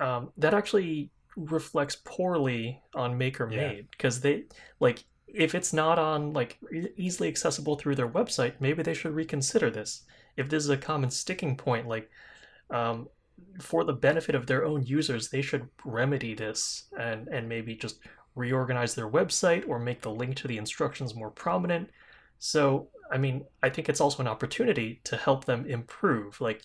um, that actually reflects poorly on MakerMade because yeah. they like if it's not on like easily accessible through their website, maybe they should reconsider this. If this is a common sticking point, like um, for the benefit of their own users, they should remedy this and, and maybe just reorganize their website or make the link to the instructions more prominent. So, I mean, I think it's also an opportunity to help them improve. Like,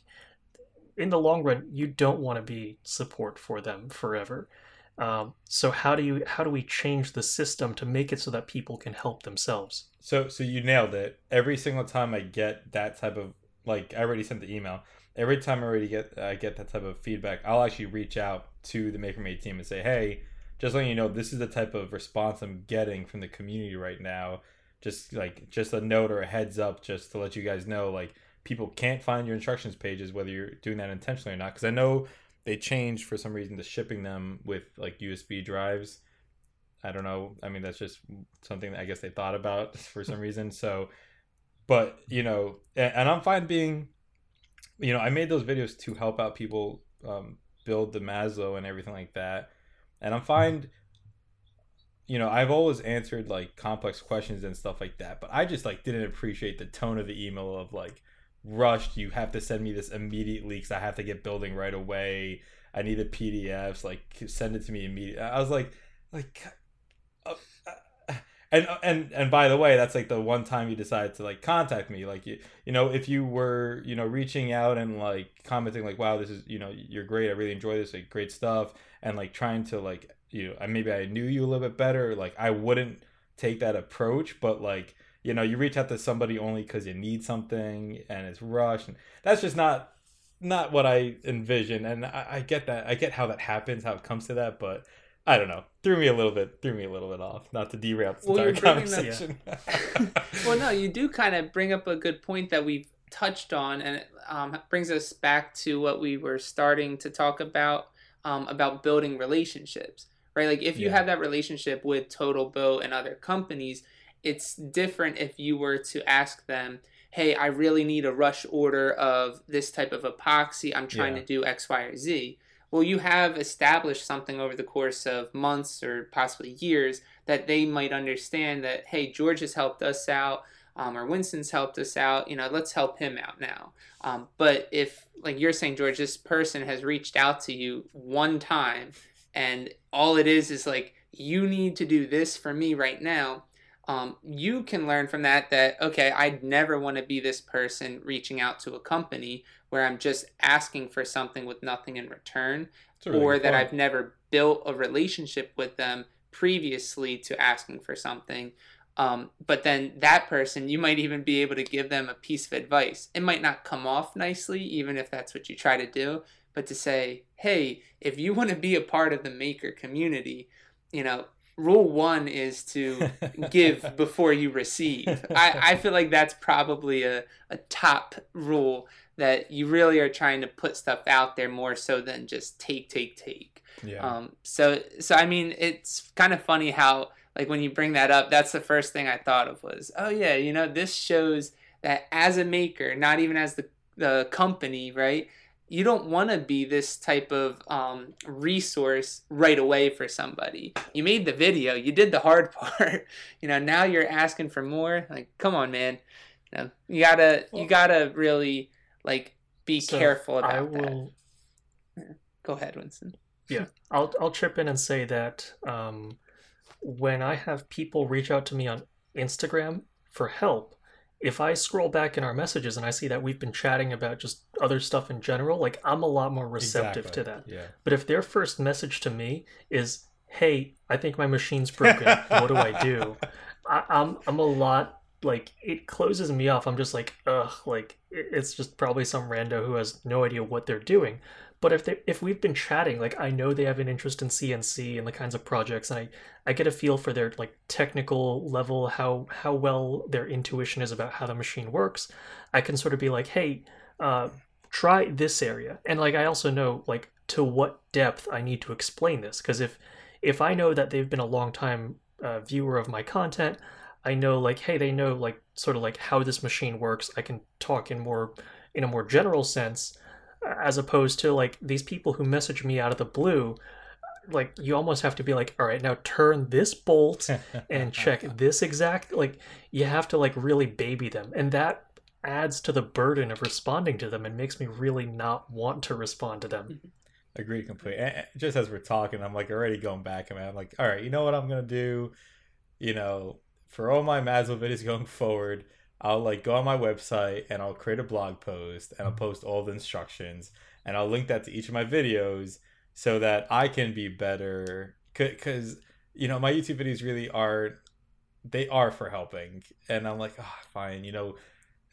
in the long run, you don't want to be support for them forever. Um, so how do you how do we change the system to make it so that people can help themselves? So so you nailed it. Every single time I get that type of like I already sent the email every time I already get I get that type of feedback, I'll actually reach out to the MakerMade team and say, hey, just letting you know, this is the type of response I'm getting from the community right now. Just like just a note or a heads up, just to let you guys know, like people can't find your instructions pages whether you're doing that intentionally or not. Because I know they changed for some reason to shipping them with like USB drives. I don't know. I mean, that's just something that I guess they thought about <laughs> for some reason. So, but you know, and I'm fine being you know, I made those videos to help out people um, build the Maslow and everything like that. And I'm fine. You know, I've always answered like complex questions and stuff like that, but I just like didn't appreciate the tone of the email of like rushed. You have to send me this immediately because I have to get building right away. I need the PDFs. Like, send it to me immediately. I was like, like, and and and by the way that's like the one time you decide to like contact me. Like you you know if you were you know reaching out and like commenting like wow this is you know you're great. I really enjoy this like great stuff and like trying to like you know maybe i knew you a little bit better like i wouldn't take that approach but like you know you reach out to somebody only because you need something and it's rushed and that's just not not what i envision and I, I get that i get how that happens how it comes to that but I don't know. Threw me a little bit. Threw me a little bit off. Not to derail this Well, entire conversation. <laughs> well, no, you do kind of bring up a good point that we've touched on, and it um, brings us back to what we were starting to talk about um, about building relationships, right? Like if you Yeah. have that relationship with Total Boat and other companies, it's different if you were to ask them, "Hey, I really need a rush order of this type of epoxy. I'm trying Yeah. to do X, Y, or Z." Well, you have established something over the course of months or possibly years that they might understand that, hey, George has helped us out, um, or Winston's helped us out. You know, let's help him out now. Um, but if, like you're saying, George, this person has reached out to you one time, and all it is is like, you need to do this for me right now. Um, you can learn from that that okay i'd never want to be this person reaching out to a company where i'm just asking for something with nothing in return really or that. I've never built a relationship with them previously to asking for something. Um, but then that person, you might even be able to give them a piece of advice. It might not come off nicely, even if that's what you try to do, but to say, hey, if you want to be a part of the maker community, you know, rule one is to <laughs> give before you receive. I, I feel like that's probably a, a top rule that you really are trying to put stuff out there more so than just take, take, take. yeah. Um, so, so I mean, it's kind of funny how, like, when you bring that up, that's the first thing I thought of was, oh yeah, you know, this shows that as a maker, not even as the the company, right? You don't want to be this type of um, resource right away for somebody. You made the video, you did the hard <laughs> part. you know, now you're asking for more. Like, come on, man. You, know, you gotta, you gotta really like be So, careful about I that. Go ahead, Winston. Yeah, I'll I'll chip in and say that um, when I have people reach out to me on Instagram for help, if I scroll back in our messages and I see that we've been chatting about just other stuff in general, like I'm a lot more receptive Exactly. to that. Yeah. But if their first message to me is, "Hey, I think my machine's broken. what do I do?" <laughs> I, I'm I'm a lot like it closes me off. I'm just like, ugh, like it's just probably some rando who has no idea what they're doing. But if they if we've been chatting, like I know they have an interest in CNC and the kinds of projects, and I I get a feel for their like technical level, how how well their intuition is about how the machine works. I can sort of be like, hey, uh, try this area, and like I also know like to what depth I need to explain this, because if if I know that they've been a long time uh, viewer of my content, I know like hey they know like sort of like how this machine works. I can talk in more in a more general sense as opposed to like these people who message me out of the blue like you almost have to be like all right now turn this bolt and <laughs> check this exact like you have to like really baby them and that adds to the burden of responding to them and makes me really not want to respond to them mm-hmm. Agree completely. And- and just as we're talking, I'm like already going back and I'm like, all right, you know what I'm gonna do? You know, for all my Maslow videos going forward, I'll like go on my website and I'll create a blog post and I'll post all the instructions and I'll link that to each of my videos so that I can be better. Because you know my YouTube videos really are, they are for helping, and I'm like, oh, fine, you know.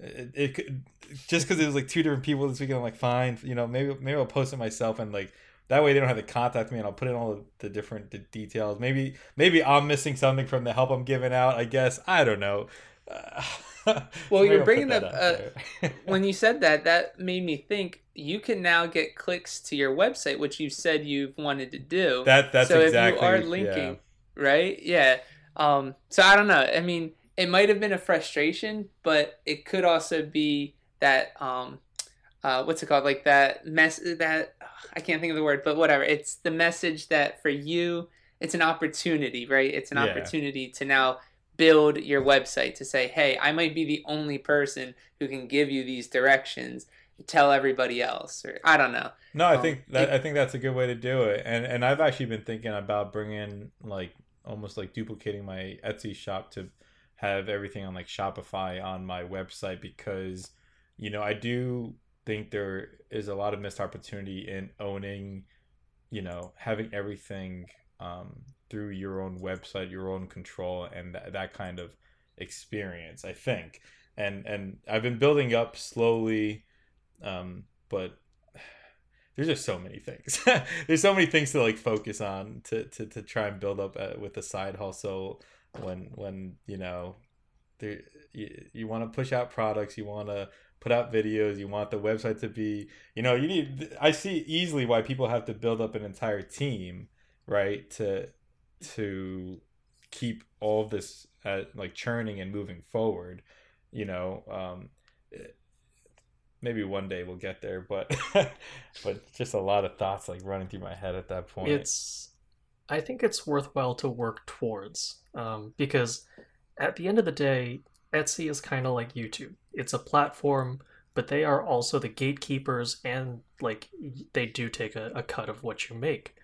It, it could just because it was like two different people this weekend. I'm like, fine, you know, maybe maybe I'll post it myself and like that way they don't have to contact me and I'll put in all the, different d- details. Maybe maybe I'm missing something from the help I'm giving out. I guess I don't know. Uh, <laughs> Well, you're I'll bringing up, there. when you said <laughs> that, that made me think you can now get clicks to your website, which you said you've wanted to do. that that's so exactly if you are yeah. linking, right? Yeah. Um, so I don't know. I mean, it might have been a frustration, but it could also be that um, uh, what's it called? Like that mess. That I can't think of the word, but whatever. It's the message that for you, it's an opportunity, right? It's an Yeah. opportunity to now build your website to say, hey, I might be the only person who can give you these directions. To tell everybody else, or I don't know. No, I Um, think that it- I think that's a good way to do it, and and I've actually been thinking about bringing like almost like duplicating my Etsy shop to have everything on like Shopify on my website because you know I do think there is a lot of missed opportunity in owning, you know, having everything um, through your own website, your own control, and th- that kind of experience. I think, and and I've been building up slowly, um, but <sighs> there's just so many things. <laughs> there's so many things to like focus on to to, to try and build up uh, with the side hustle when when you know there you, you want to push out products, you want to put out videos, you want the website to be, you know, you need I see easily why people have to build up an entire team, right? To to keep all this uh, like churning and moving forward, you know, um maybe one day we'll get there but <laughs> but just a lot of thoughts like running through my head at that point it's i think it's worthwhile to work towards um, because at the end of the day etsy is kind of like youtube it's a platform but they are also the gatekeepers and like they do take a, a cut of what you make.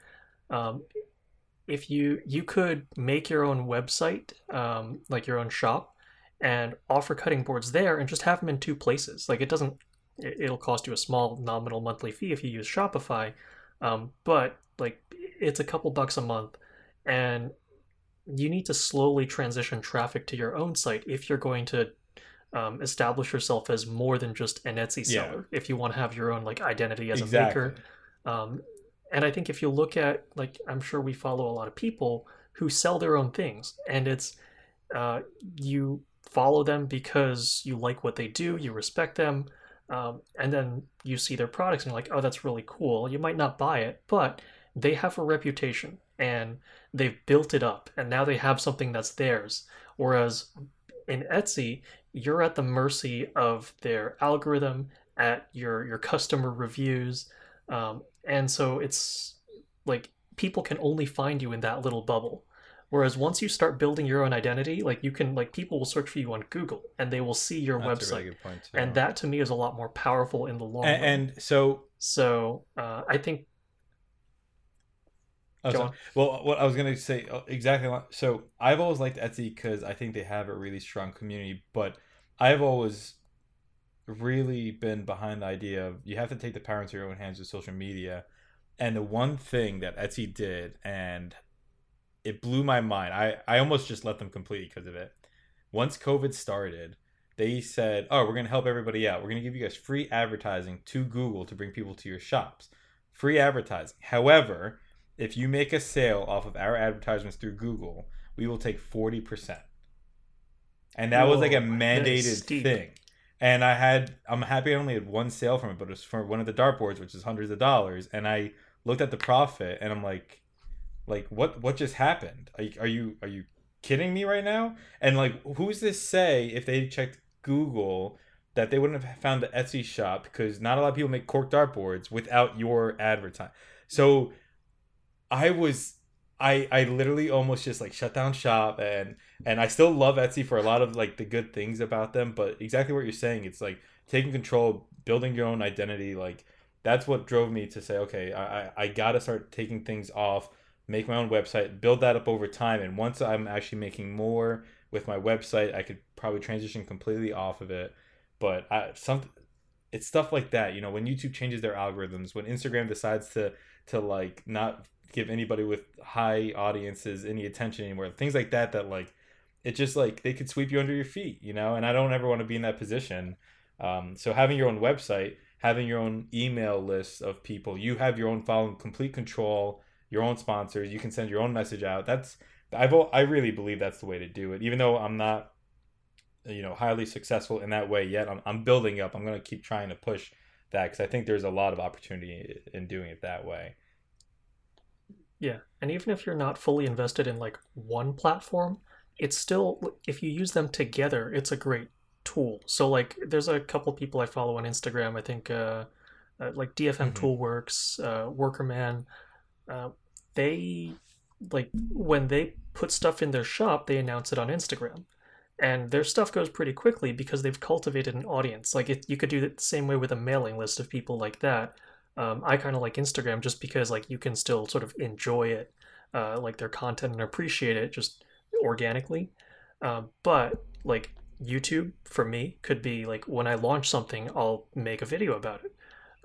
Um, if you you could make your own website um, like your own shop and offer cutting boards there and just have them in two places. Like it doesn't it'll cost you a small nominal monthly fee if you use Shopify, um, but like it's a couple bucks a month, and you need to slowly transition traffic to your own site if you're going to um, establish yourself as more than just an Etsy seller. Yeah. If you want to have your own like identity as exactly. a maker, um, and I think if you look at like I'm sure we follow a lot of people who sell their own things, and it's uh, you follow them because you like what they do, you respect them. Um, and then you see their products and you're like, oh, that's really cool. You might not buy it, but they have a reputation and they've built it up and now they have something that's theirs. Whereas in Etsy, you're at the mercy of their algorithm, at your your customer reviews, um, and so it's like people can only find you in that little bubble. Whereas once you start building your own identity, like you can like people will search for you on Google and they will see your That's website. Really and that to me is a lot more powerful in the long and, run. And so so uh, I think Oh, well, what I was gonna say uh, exactly. So I've always liked Etsy because I think they have a really strong community. But I've always really been behind the idea of you have to take the power into your own hands with social media. And the one thing that Etsy did, and it blew my mind. I, I almost just let them completely because of it. Once COVID started, they said, Oh, we're going to help everybody out. We're going to give you guys free advertising to Google to bring people to your shops. Free advertising. However, if you make a sale off of our advertisements through Google, we will take 40%. And that Whoa, was like a mandated thing. And I had, I'm happy I only had one sale from it, but it was for one of the dartboards, which is hundreds of dollars. And I looked at the profit and I'm like, like what what just happened are you, are you are you kidding me right now and like who's this say if they checked google that they wouldn't have found the etsy shop because not a lot of people make cork dartboards without your advertising so i was i i literally almost just like shut down shop and and i still love etsy for a lot of like the good things about them but exactly what you're saying it's like taking control building your own identity like that's what drove me to say okay i i, I gotta start taking things off make my own website, build that up over time. And once I'm actually making more with my website, I could probably transition completely off of it. But I, some, it's stuff like that. You know, when YouTube changes their algorithms, when Instagram decides to to like not give anybody with high audiences any attention anymore, things like that. That like it just like they could sweep you under your feet. You know, and I don't ever want to be in that position. Um, so having your own website, having your own email list of people, you have your own following, complete control your own sponsors. You can send your own message out. That's I've I really believe that's the way to do it. Even though I'm not you know highly successful in that way yet, I'm I'm building up. I'm to keep trying to push that because I think there's a lot of opportunity in doing it that way. Yeah, and even if you're not fully invested in like one platform, it's still if you use them together, it's a great tool. So like, there's a couple people I follow on Instagram. I think uh, uh like DFM mm-hmm. Toolworks, uh, Workerman. Uh, they like when they put stuff in their shop, they announce it on Instagram. And their stuff goes pretty quickly because they've cultivated an audience. Like it, you could do it the same way with a mailing list of people like that. Um, I kind of like Instagram just because like you can still sort of enjoy it, uh, like their content and appreciate it just organically. Uh, but like YouTube for me could be like when I launch something, I'll make a video about it.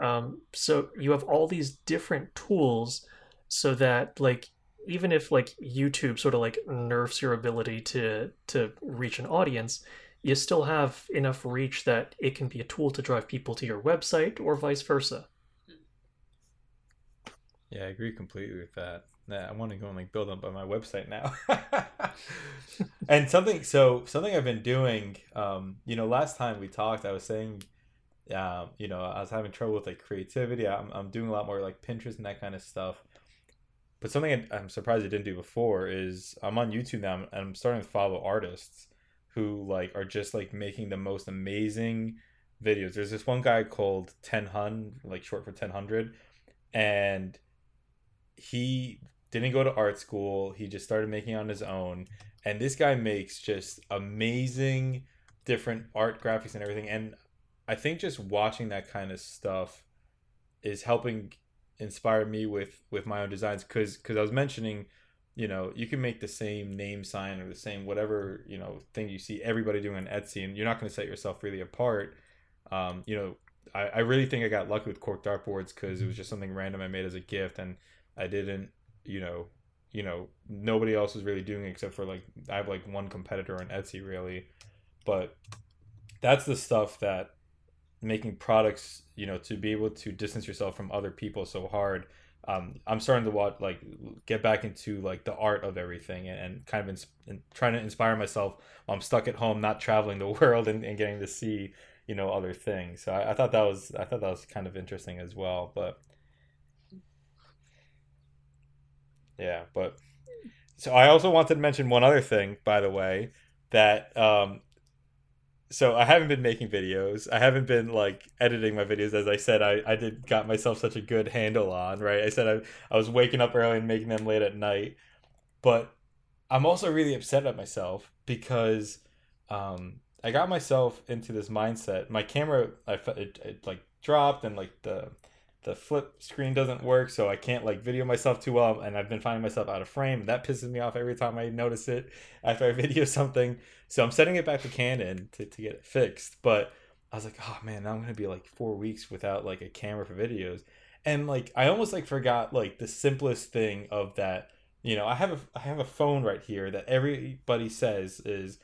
Um, so you have all these different tools so that like even if like YouTube sort of like nerfs your ability to to reach an audience, you still have enough reach that it can be a tool to drive people to your website or vice versa. Yeah, I agree completely with that. Yeah, I want to go and like build up on my website now. <laughs> and something so something I've been doing, um, you know, last time we talked, I was saying, um, you know, I was having trouble with like creativity. I'm I'm doing a lot more like Pinterest and that kind of stuff. But something I'm surprised I didn't do before is I'm on YouTube now and I'm starting to follow artists who like are just like making the most amazing videos. There's this one guy called Ten Hun, like short for Ten Hundred, and he didn't go to art school. He just started making on his own. And this guy makes just amazing different art graphics and everything. And I think just watching that kind of stuff is helping inspire me with with my own designs because because I was mentioning you know you can make the same name sign or the same whatever you know thing you see everybody doing on Etsy and you're not going to set yourself really apart um, you know I, I really think I got lucky with cork dartboards because it was just something random I made as a gift and I didn't you know you know nobody else was really doing it except for like I have like one competitor on Etsy really. But that's the stuff that making products you know to be able to distance yourself from other people so hard. Um, i'm starting to watch like get back into like the art of everything and, and kind of ins- and trying to inspire myself while i'm stuck at home not traveling the <laughs> world and, and getting to see you know other things. So I, I thought that was i thought that was kind of interesting as well but yeah but so i also wanted to mention one other thing by the way that um, so I haven't been making videos. I haven't been like editing my videos as I said I, I did got myself such a good handle on, right? I said I I was waking up early and making them late at night. But I'm also really upset at myself because um I got myself into this mindset. My camera I it, it like dropped and like the the flip screen doesn't work so i can't like video myself too well and i've been finding myself out of frame and that pisses me off every time i notice it after i <laughs> video something. So i'm setting it back to canon to, to get it fixed but i was like oh man i'm gonna be like four weeks without like a camera for videos. And like i almost like forgot like the simplest thing of that you know i have a i have a phone right here that everybody says is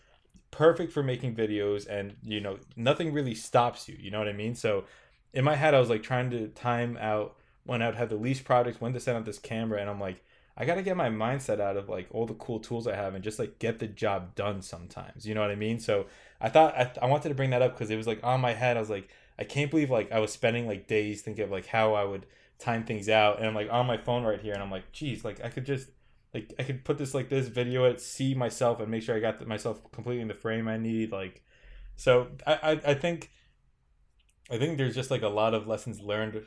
perfect for making videos and you know nothing really stops you you know what i mean? So in my head, I was like trying to time out when I would have the least projects, when to set up this camera, and I'm like, I gotta get my mindset out of like all the cool tools I have and just like get the job done sometimes. You know what I mean? So I thought I, I wanted to bring that up because it was like on my head. I was like, I can't believe like I was spending like days thinking of like how I would time things out, and I'm like on my phone right here, and I'm like, geez, like I could just like I could put this like this video it, see myself, and make sure I got myself completely in the frame I need. Like, so I I, I think I think there's just like a lot of lessons learned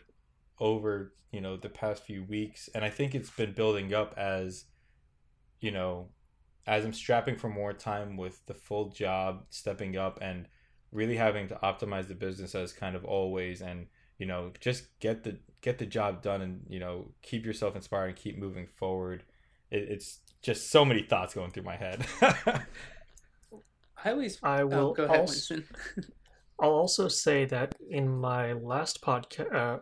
over, you know, the past few weeks. And I think it's been building up as, you know, as I'm strapping for more time with the full job, stepping up and really having to optimize the business as kind of always and, you know, just get the get the job done and, you know, keep yourself inspired and keep moving forward. It, it's just so many thoughts going through my head. <laughs> I always I oh, will go ahead, also- Winston. <laughs> I'll also say that in my last podcast, uh,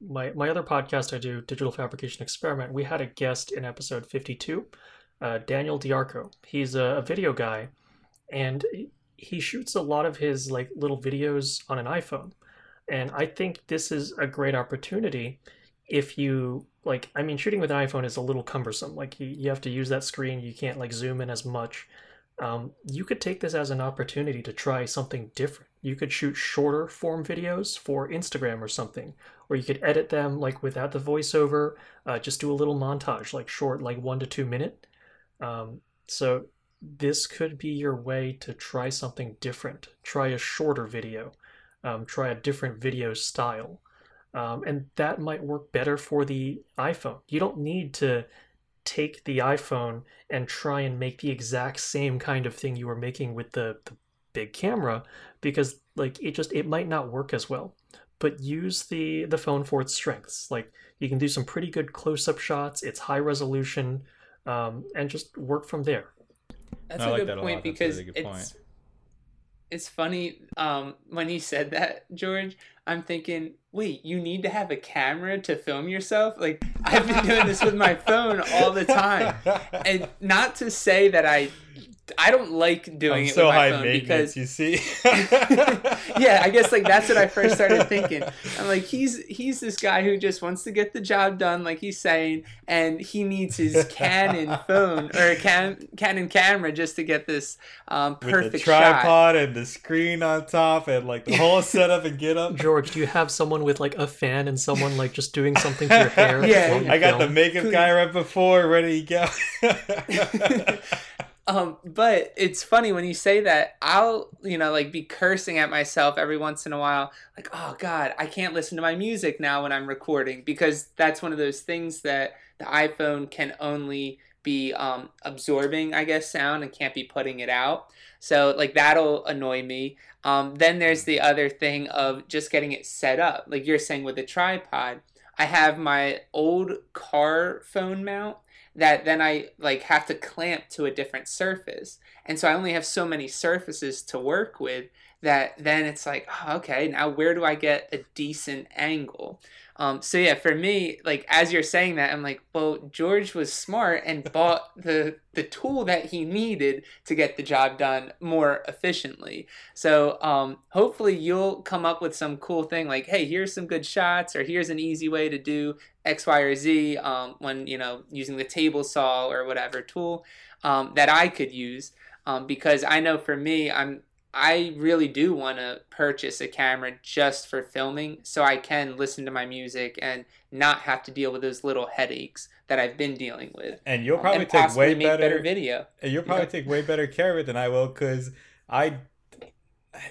my my other podcast I do, Digital Fabrication Experiment, we had a guest in episode fifty two, uh, Daniel Diarco. He's a, a video guy, and he shoots a lot of his like little videos on an iPhone, and I think this is a great opportunity if you like. I mean, shooting with an iPhone is a little cumbersome. Like you, you have to use that screen. You can't like zoom in as much. Um, you could take this as an opportunity to try something different you could shoot shorter form videos for Instagram or something, or you could edit them like without the voiceover, uh, just do a little montage, like short, like one to two minute. Um, so this could be your way to try something different. Try a shorter video, um, try a different video style, um, and that might work better for the iPhone. You don't need to take the iPhone and try and make the exact same kind of thing you were making with the, the big camera because like it just it might not work as well but use the the phone for its strengths like you can do some pretty good close-up shots it's high resolution um, and just work from there That's I a like good that a point lot. That's a because really good it's point. It's funny um, when you said that, George. I'm thinking, wait, you need to have a camera to film yourself? Like I've been doing this with my phone all the time, <laughs> and not to say that I I don't like doing I'm it so with my high phone maintenance. because You see? <laughs> yeah, I guess like that's what I first started thinking. <laughs> I'm like, he's he's this guy who just wants to get the job done, like he's saying, and he needs his Canon <laughs> phone or cam- Canon camera just to get this um, With perfect the shot. tripod and the screen on top and like the whole setup and get up. George, do you have someone with like a fan and someone like just doing something to your hair? Yeah, I got the makeup guy right before, ready to go. Um, but it's funny when you say that. I'll, you know, like be cursing at myself every once in a while, like, oh God, I can't listen to my music now when I'm recording because that's one of those things that the iPhone can only be um, absorbing, I guess, sound and can't be putting it out. So like that'll annoy me. Um, then there's the other thing of just getting it set up, like you're saying with the tripod. I have my old car phone mount that then I like have to clamp to a different surface. And so I only have so many surfaces to work with that then it's like, oh, okay, now where do I get a decent angle? Um, so yeah, for me, like as you're saying that, I'm like, well, George was smart and <laughs> bought the the tool that he needed to get the job done more efficiently. So um, hopefully you'll come up with some cool thing like, hey, here's some good shots, or here's an easy way to do X, Y, or Z um, when you know using the table saw or whatever tool um, that I could use. Um, because I know for me, I'm I really do want to purchase a camera just for filming so I can listen to my music and not have to deal with those little headaches that I've been dealing with. and you'll probably and take way make better, video. and you'll probably Yeah. take way better care of it than I will because I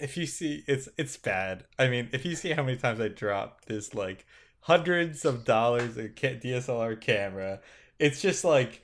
if you see it's it's bad. I mean, if you see how many times I drop this like hundreds of dollars a DSLR camera, it's just like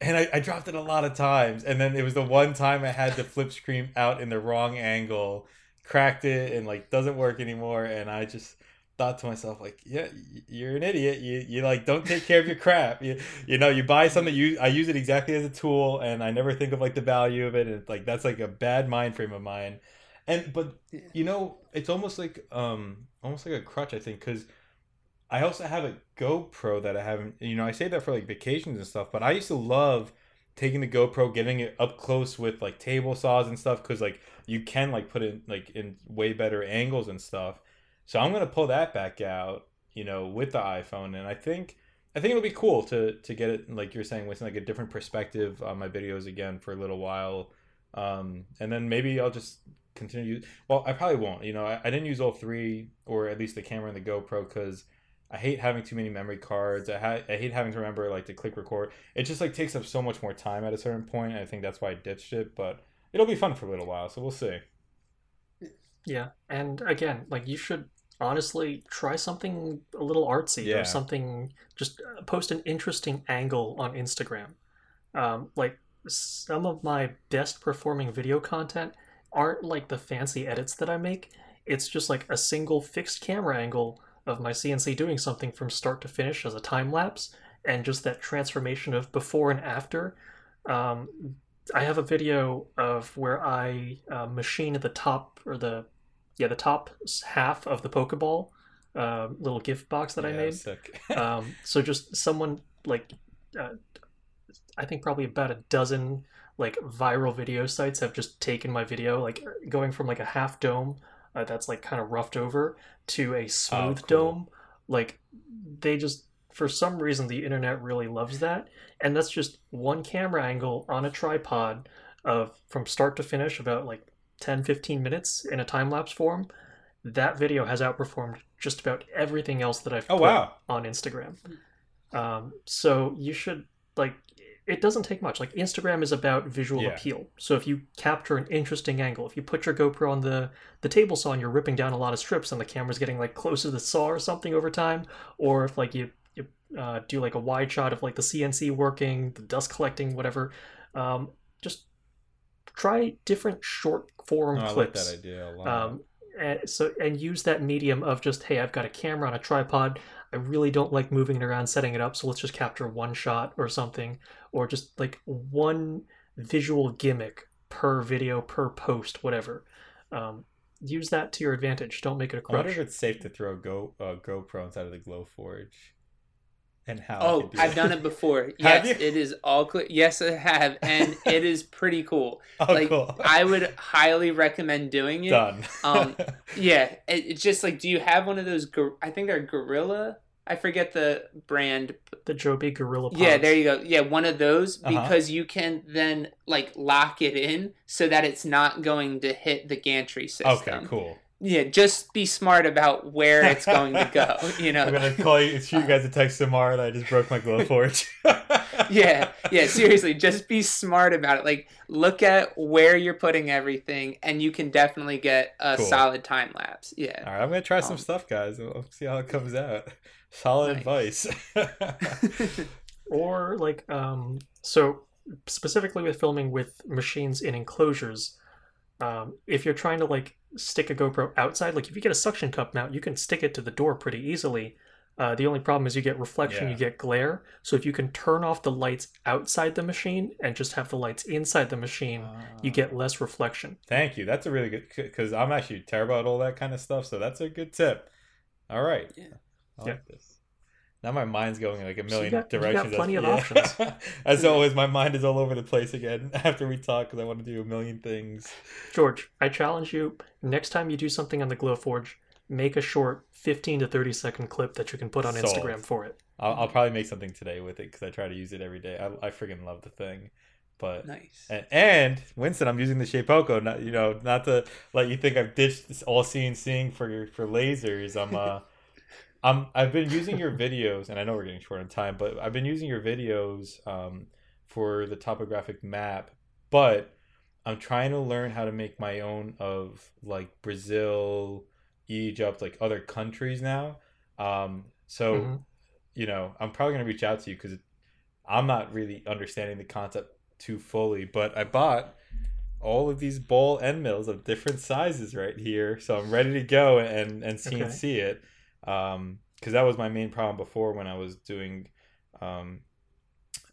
and I, I dropped it a lot of times. And then it was the one time I had the flip screen out in the wrong angle, cracked it and like doesn't work anymore. And I just thought to myself like yeah you're an idiot. You you like don't take care of your crap. You you know you buy something you I use it exactly as a tool and I never think of like the value of it. And like that's like a bad mind frame of mine. And but you know it's almost like um almost like a crutch i think because i also have a gopro that i haven't you know i say that for like vacations and stuff but i used to love taking the gopro getting it up close with like table saws and stuff because like you can like put it like in way better angles and stuff. So i'm gonna pull that back out you know with the iphone and i think i think it'll be cool to to get it like you're saying with like a different perspective on my videos again for a little while. Um and then maybe i'll just continue well i probably won't you know i, I didn't use all three or at least the camera and the gopro because i hate having too many memory cards I, ha- I hate having to remember like to click record it just like takes up so much more time at a certain point i think that's why i ditched it but it'll be fun for a little while so we'll see Yeah, and again, like you should honestly try something a little artsy Yeah. or something. Just uh, post an interesting angle on Instagram. Um, like some of my best performing video content aren't like the fancy edits that I make. It's just like a single fixed camera angle of my CNC doing something from start to finish as a time lapse, and just that transformation of before and after. Um, I have a video of where I uh, machine at the top or the yeah the top half of the Pokeball uh, little gift box that I made. <laughs> Um, so just someone like uh, I think probably about a dozen like viral video sites have just taken my video like going from like a half dome uh, that's like kind of roughed over to a smooth cool. dome like they just for some reason the internet really loves that and that's just one camera angle on a tripod of from start to finish about like 10 15 minutes in a time lapse form that video has outperformed just about everything else that I've oh put wow on Instagram. Um, so you should like it doesn't take much. Like Instagram is about visual Yeah. appeal. So if you capture an interesting angle, if you put your GoPro on the the table saw and you're ripping down a lot of strips and the camera's getting like close to the saw or something over time, or if like you you uh, do like a wide shot of like the CNC working, the dust collecting, whatever, um, just try different short form no, i like clips that idea a lot um, and so and use that medium of just hey i've got a camera on a tripod i really don't like moving it around setting it up so let's just capture one shot or something or just like one visual gimmick per video per post whatever. Um, use that to your advantage. Don't make it a I wonder crutch. if it's safe to throw Go uh, GoPro inside of the Glowforge. And how. Oh, do I've it. done it before. <laughs> Have Yes, you? it is all clear. Yes, I have, and <laughs> it is pretty cool. Oh, like cool. I would highly recommend doing it. Done. Um, <laughs> Yeah, it, it's just like, do you have one of those? gor- I think they're Gorilla. I forget the brand. The Joby Gorilla Pods. Yeah, there you go. Yeah, one of those Uh-huh. because you can then like lock it in so that it's not going to hit the gantry system. okay, cool. Yeah, just be smart about where it's going to go. <laughs> You know. I'm gonna call you, shoot you guys a text tomorrow that I just broke my Glowforge. <laughs> yeah, yeah, seriously, just be smart about it. Like, look at where you're putting everything, and you can definitely get a Cool. solid time lapse. Yeah. All right, I'm gonna try some Um, stuff, guys. We'll see how it comes out. Solid Nice. advice. <laughs> or like um so specifically with filming with machines in enclosures um if you're trying to like stick a gopro outside like if you get a suction cup mount you can stick it to the door pretty easily uh, the only problem is you get reflection Yeah. you get glare so if you can turn off the lights outside the machine and just have the lights inside the machine you get less reflection Thank you. That's a really good because I'm actually terrible at all that kind of stuff. So that's a good tip. All right. Yeah. I Yeah. this. Now my mind's going in like a So you million got- you got directions. plenty of Yeah. options. <laughs> As always, my mind is all over the place again <laughs> after we talk because I want to do a million things. george i challenge you next time you do something on the glowforge make a short 15 to 30 second clip that you can put on Sold. instagram for it I'll, I'll probably make something today with it because I try to use it every day. I, I freaking love the thing. But Nice. And, and Winston, I'm using the Shapeoko. Not you know, not to let you think I've ditched all CNC CNC for for lasers. I'm uh, I'm I've been using your videos, and I know we're getting short on time, but I've been using your videos um for the topographic map, but I'm trying to learn how to make my own of like Brazil, Egypt, like other countries now. Um, so Mhm. you know, I'm probably gonna reach out to you because I'm not really understanding the concept too fully. But I bought all of these ball end mills of different sizes right here, so I'm ready to go and and CNC it. Um, because that was my main problem before when I was doing, um,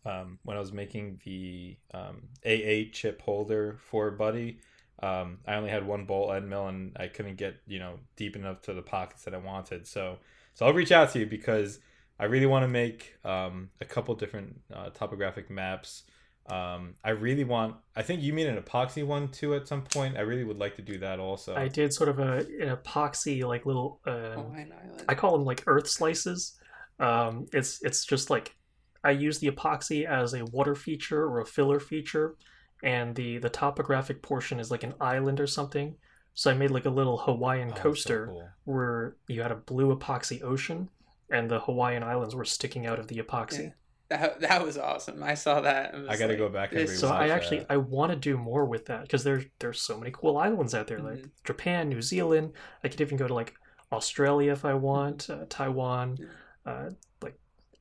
um, when I was making the um, AA chip holder for Buddy. Um, I only had one ball end mill and I couldn't get you know deep enough to the pockets that I wanted. So so I'll reach out to you because I really want to make um, a couple different uh, topographic maps. Um, I really want. I think you made an epoxy one too at some point. I really would like to do that also. I did sort of a an epoxy like little uh, Hawaiian Island. I call them like earth slices. Um, it's it's just like I use the epoxy as a water feature or a filler feature, and the the topographic portion is like an island or something. So I made like a little Hawaiian Oh, so coaster cool. where you had a blue epoxy ocean, and the Hawaiian islands were sticking out of the epoxy. That, that was awesome. I saw that. I got to like, go back and this- So I that. actually I want to do more with that because there's there's so many cool islands out there like Mhm. Japan, New Zealand. I could even go to like Australia if I Mm-hmm. want, uh, Taiwan, uh, like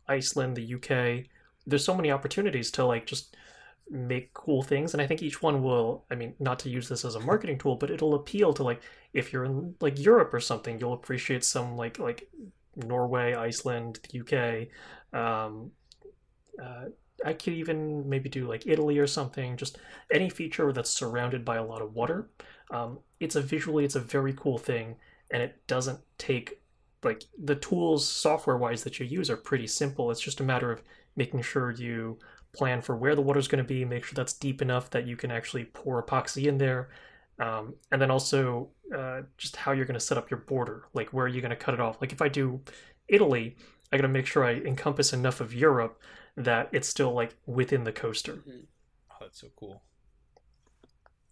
Iceland, the UK. There's so many opportunities to like just make cool things, and I think each one will. I mean, not to use this as a <laughs> marketing tool, but it'll appeal to like if you're in like Europe or something, you'll appreciate some like like Norway, Iceland, the UK. Um, uh, I could even maybe do like Italy or something. Just any feature that's surrounded by a lot of water. Um, it's a visually, it's a very cool thing, and it doesn't take like the tools software wise that you use are pretty simple. It's just a matter of making sure you plan for where the water's going to be, make sure that's deep enough that you can actually pour epoxy in there, um, and then also uh, just how you're going to set up your border, like where are you're going to cut it off. Like if I do Italy, I got to make sure I encompass enough of Europe that it's still like within the coaster. Mhm. Oh, that's so cool.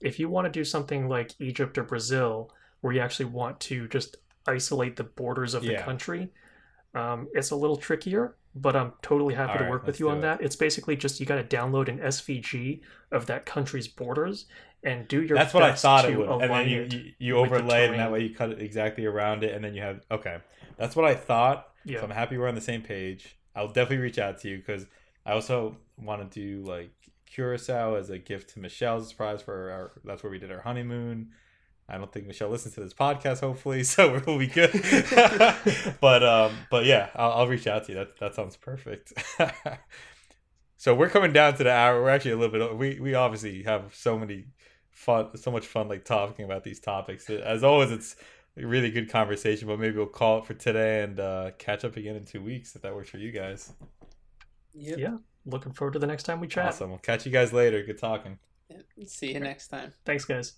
If you want to do something like Egypt or Brazil, where you actually want to just isolate the borders of the country, um, it's a little trickier. But I'm totally happy to Alright, work with you on it. that. It's basically just you got to download an SVG of that country's borders and do your That's what I thought it would. And then you you, you with the overlay it, and that way you cut it exactly around it, and then you have okay. That's what I thought. Yeah. So I'm happy we're on the same page. I'll definitely reach out to you because I also want to do like Curacao as a gift to Michelle's surprise for our. That's where we did our honeymoon. I don't think Michelle listens to this podcast, hopefully, <laughs> so we'll be good. <laughs> but um, but yeah, I'll, I'll reach out to you. That that sounds perfect. <laughs> so we're coming down to the hour. We're actually a little bit. We we obviously have so many fun, so much fun, like talking about these topics. As always, it's a really good conversation. But maybe we'll call it for today and uh, catch up again in two weeks if that works for you guys. Yep. Yeah. Looking forward to the next time we chat. Awesome. We'll catch you guys later. Good talking. Yep. See you next time. Thanks, guys.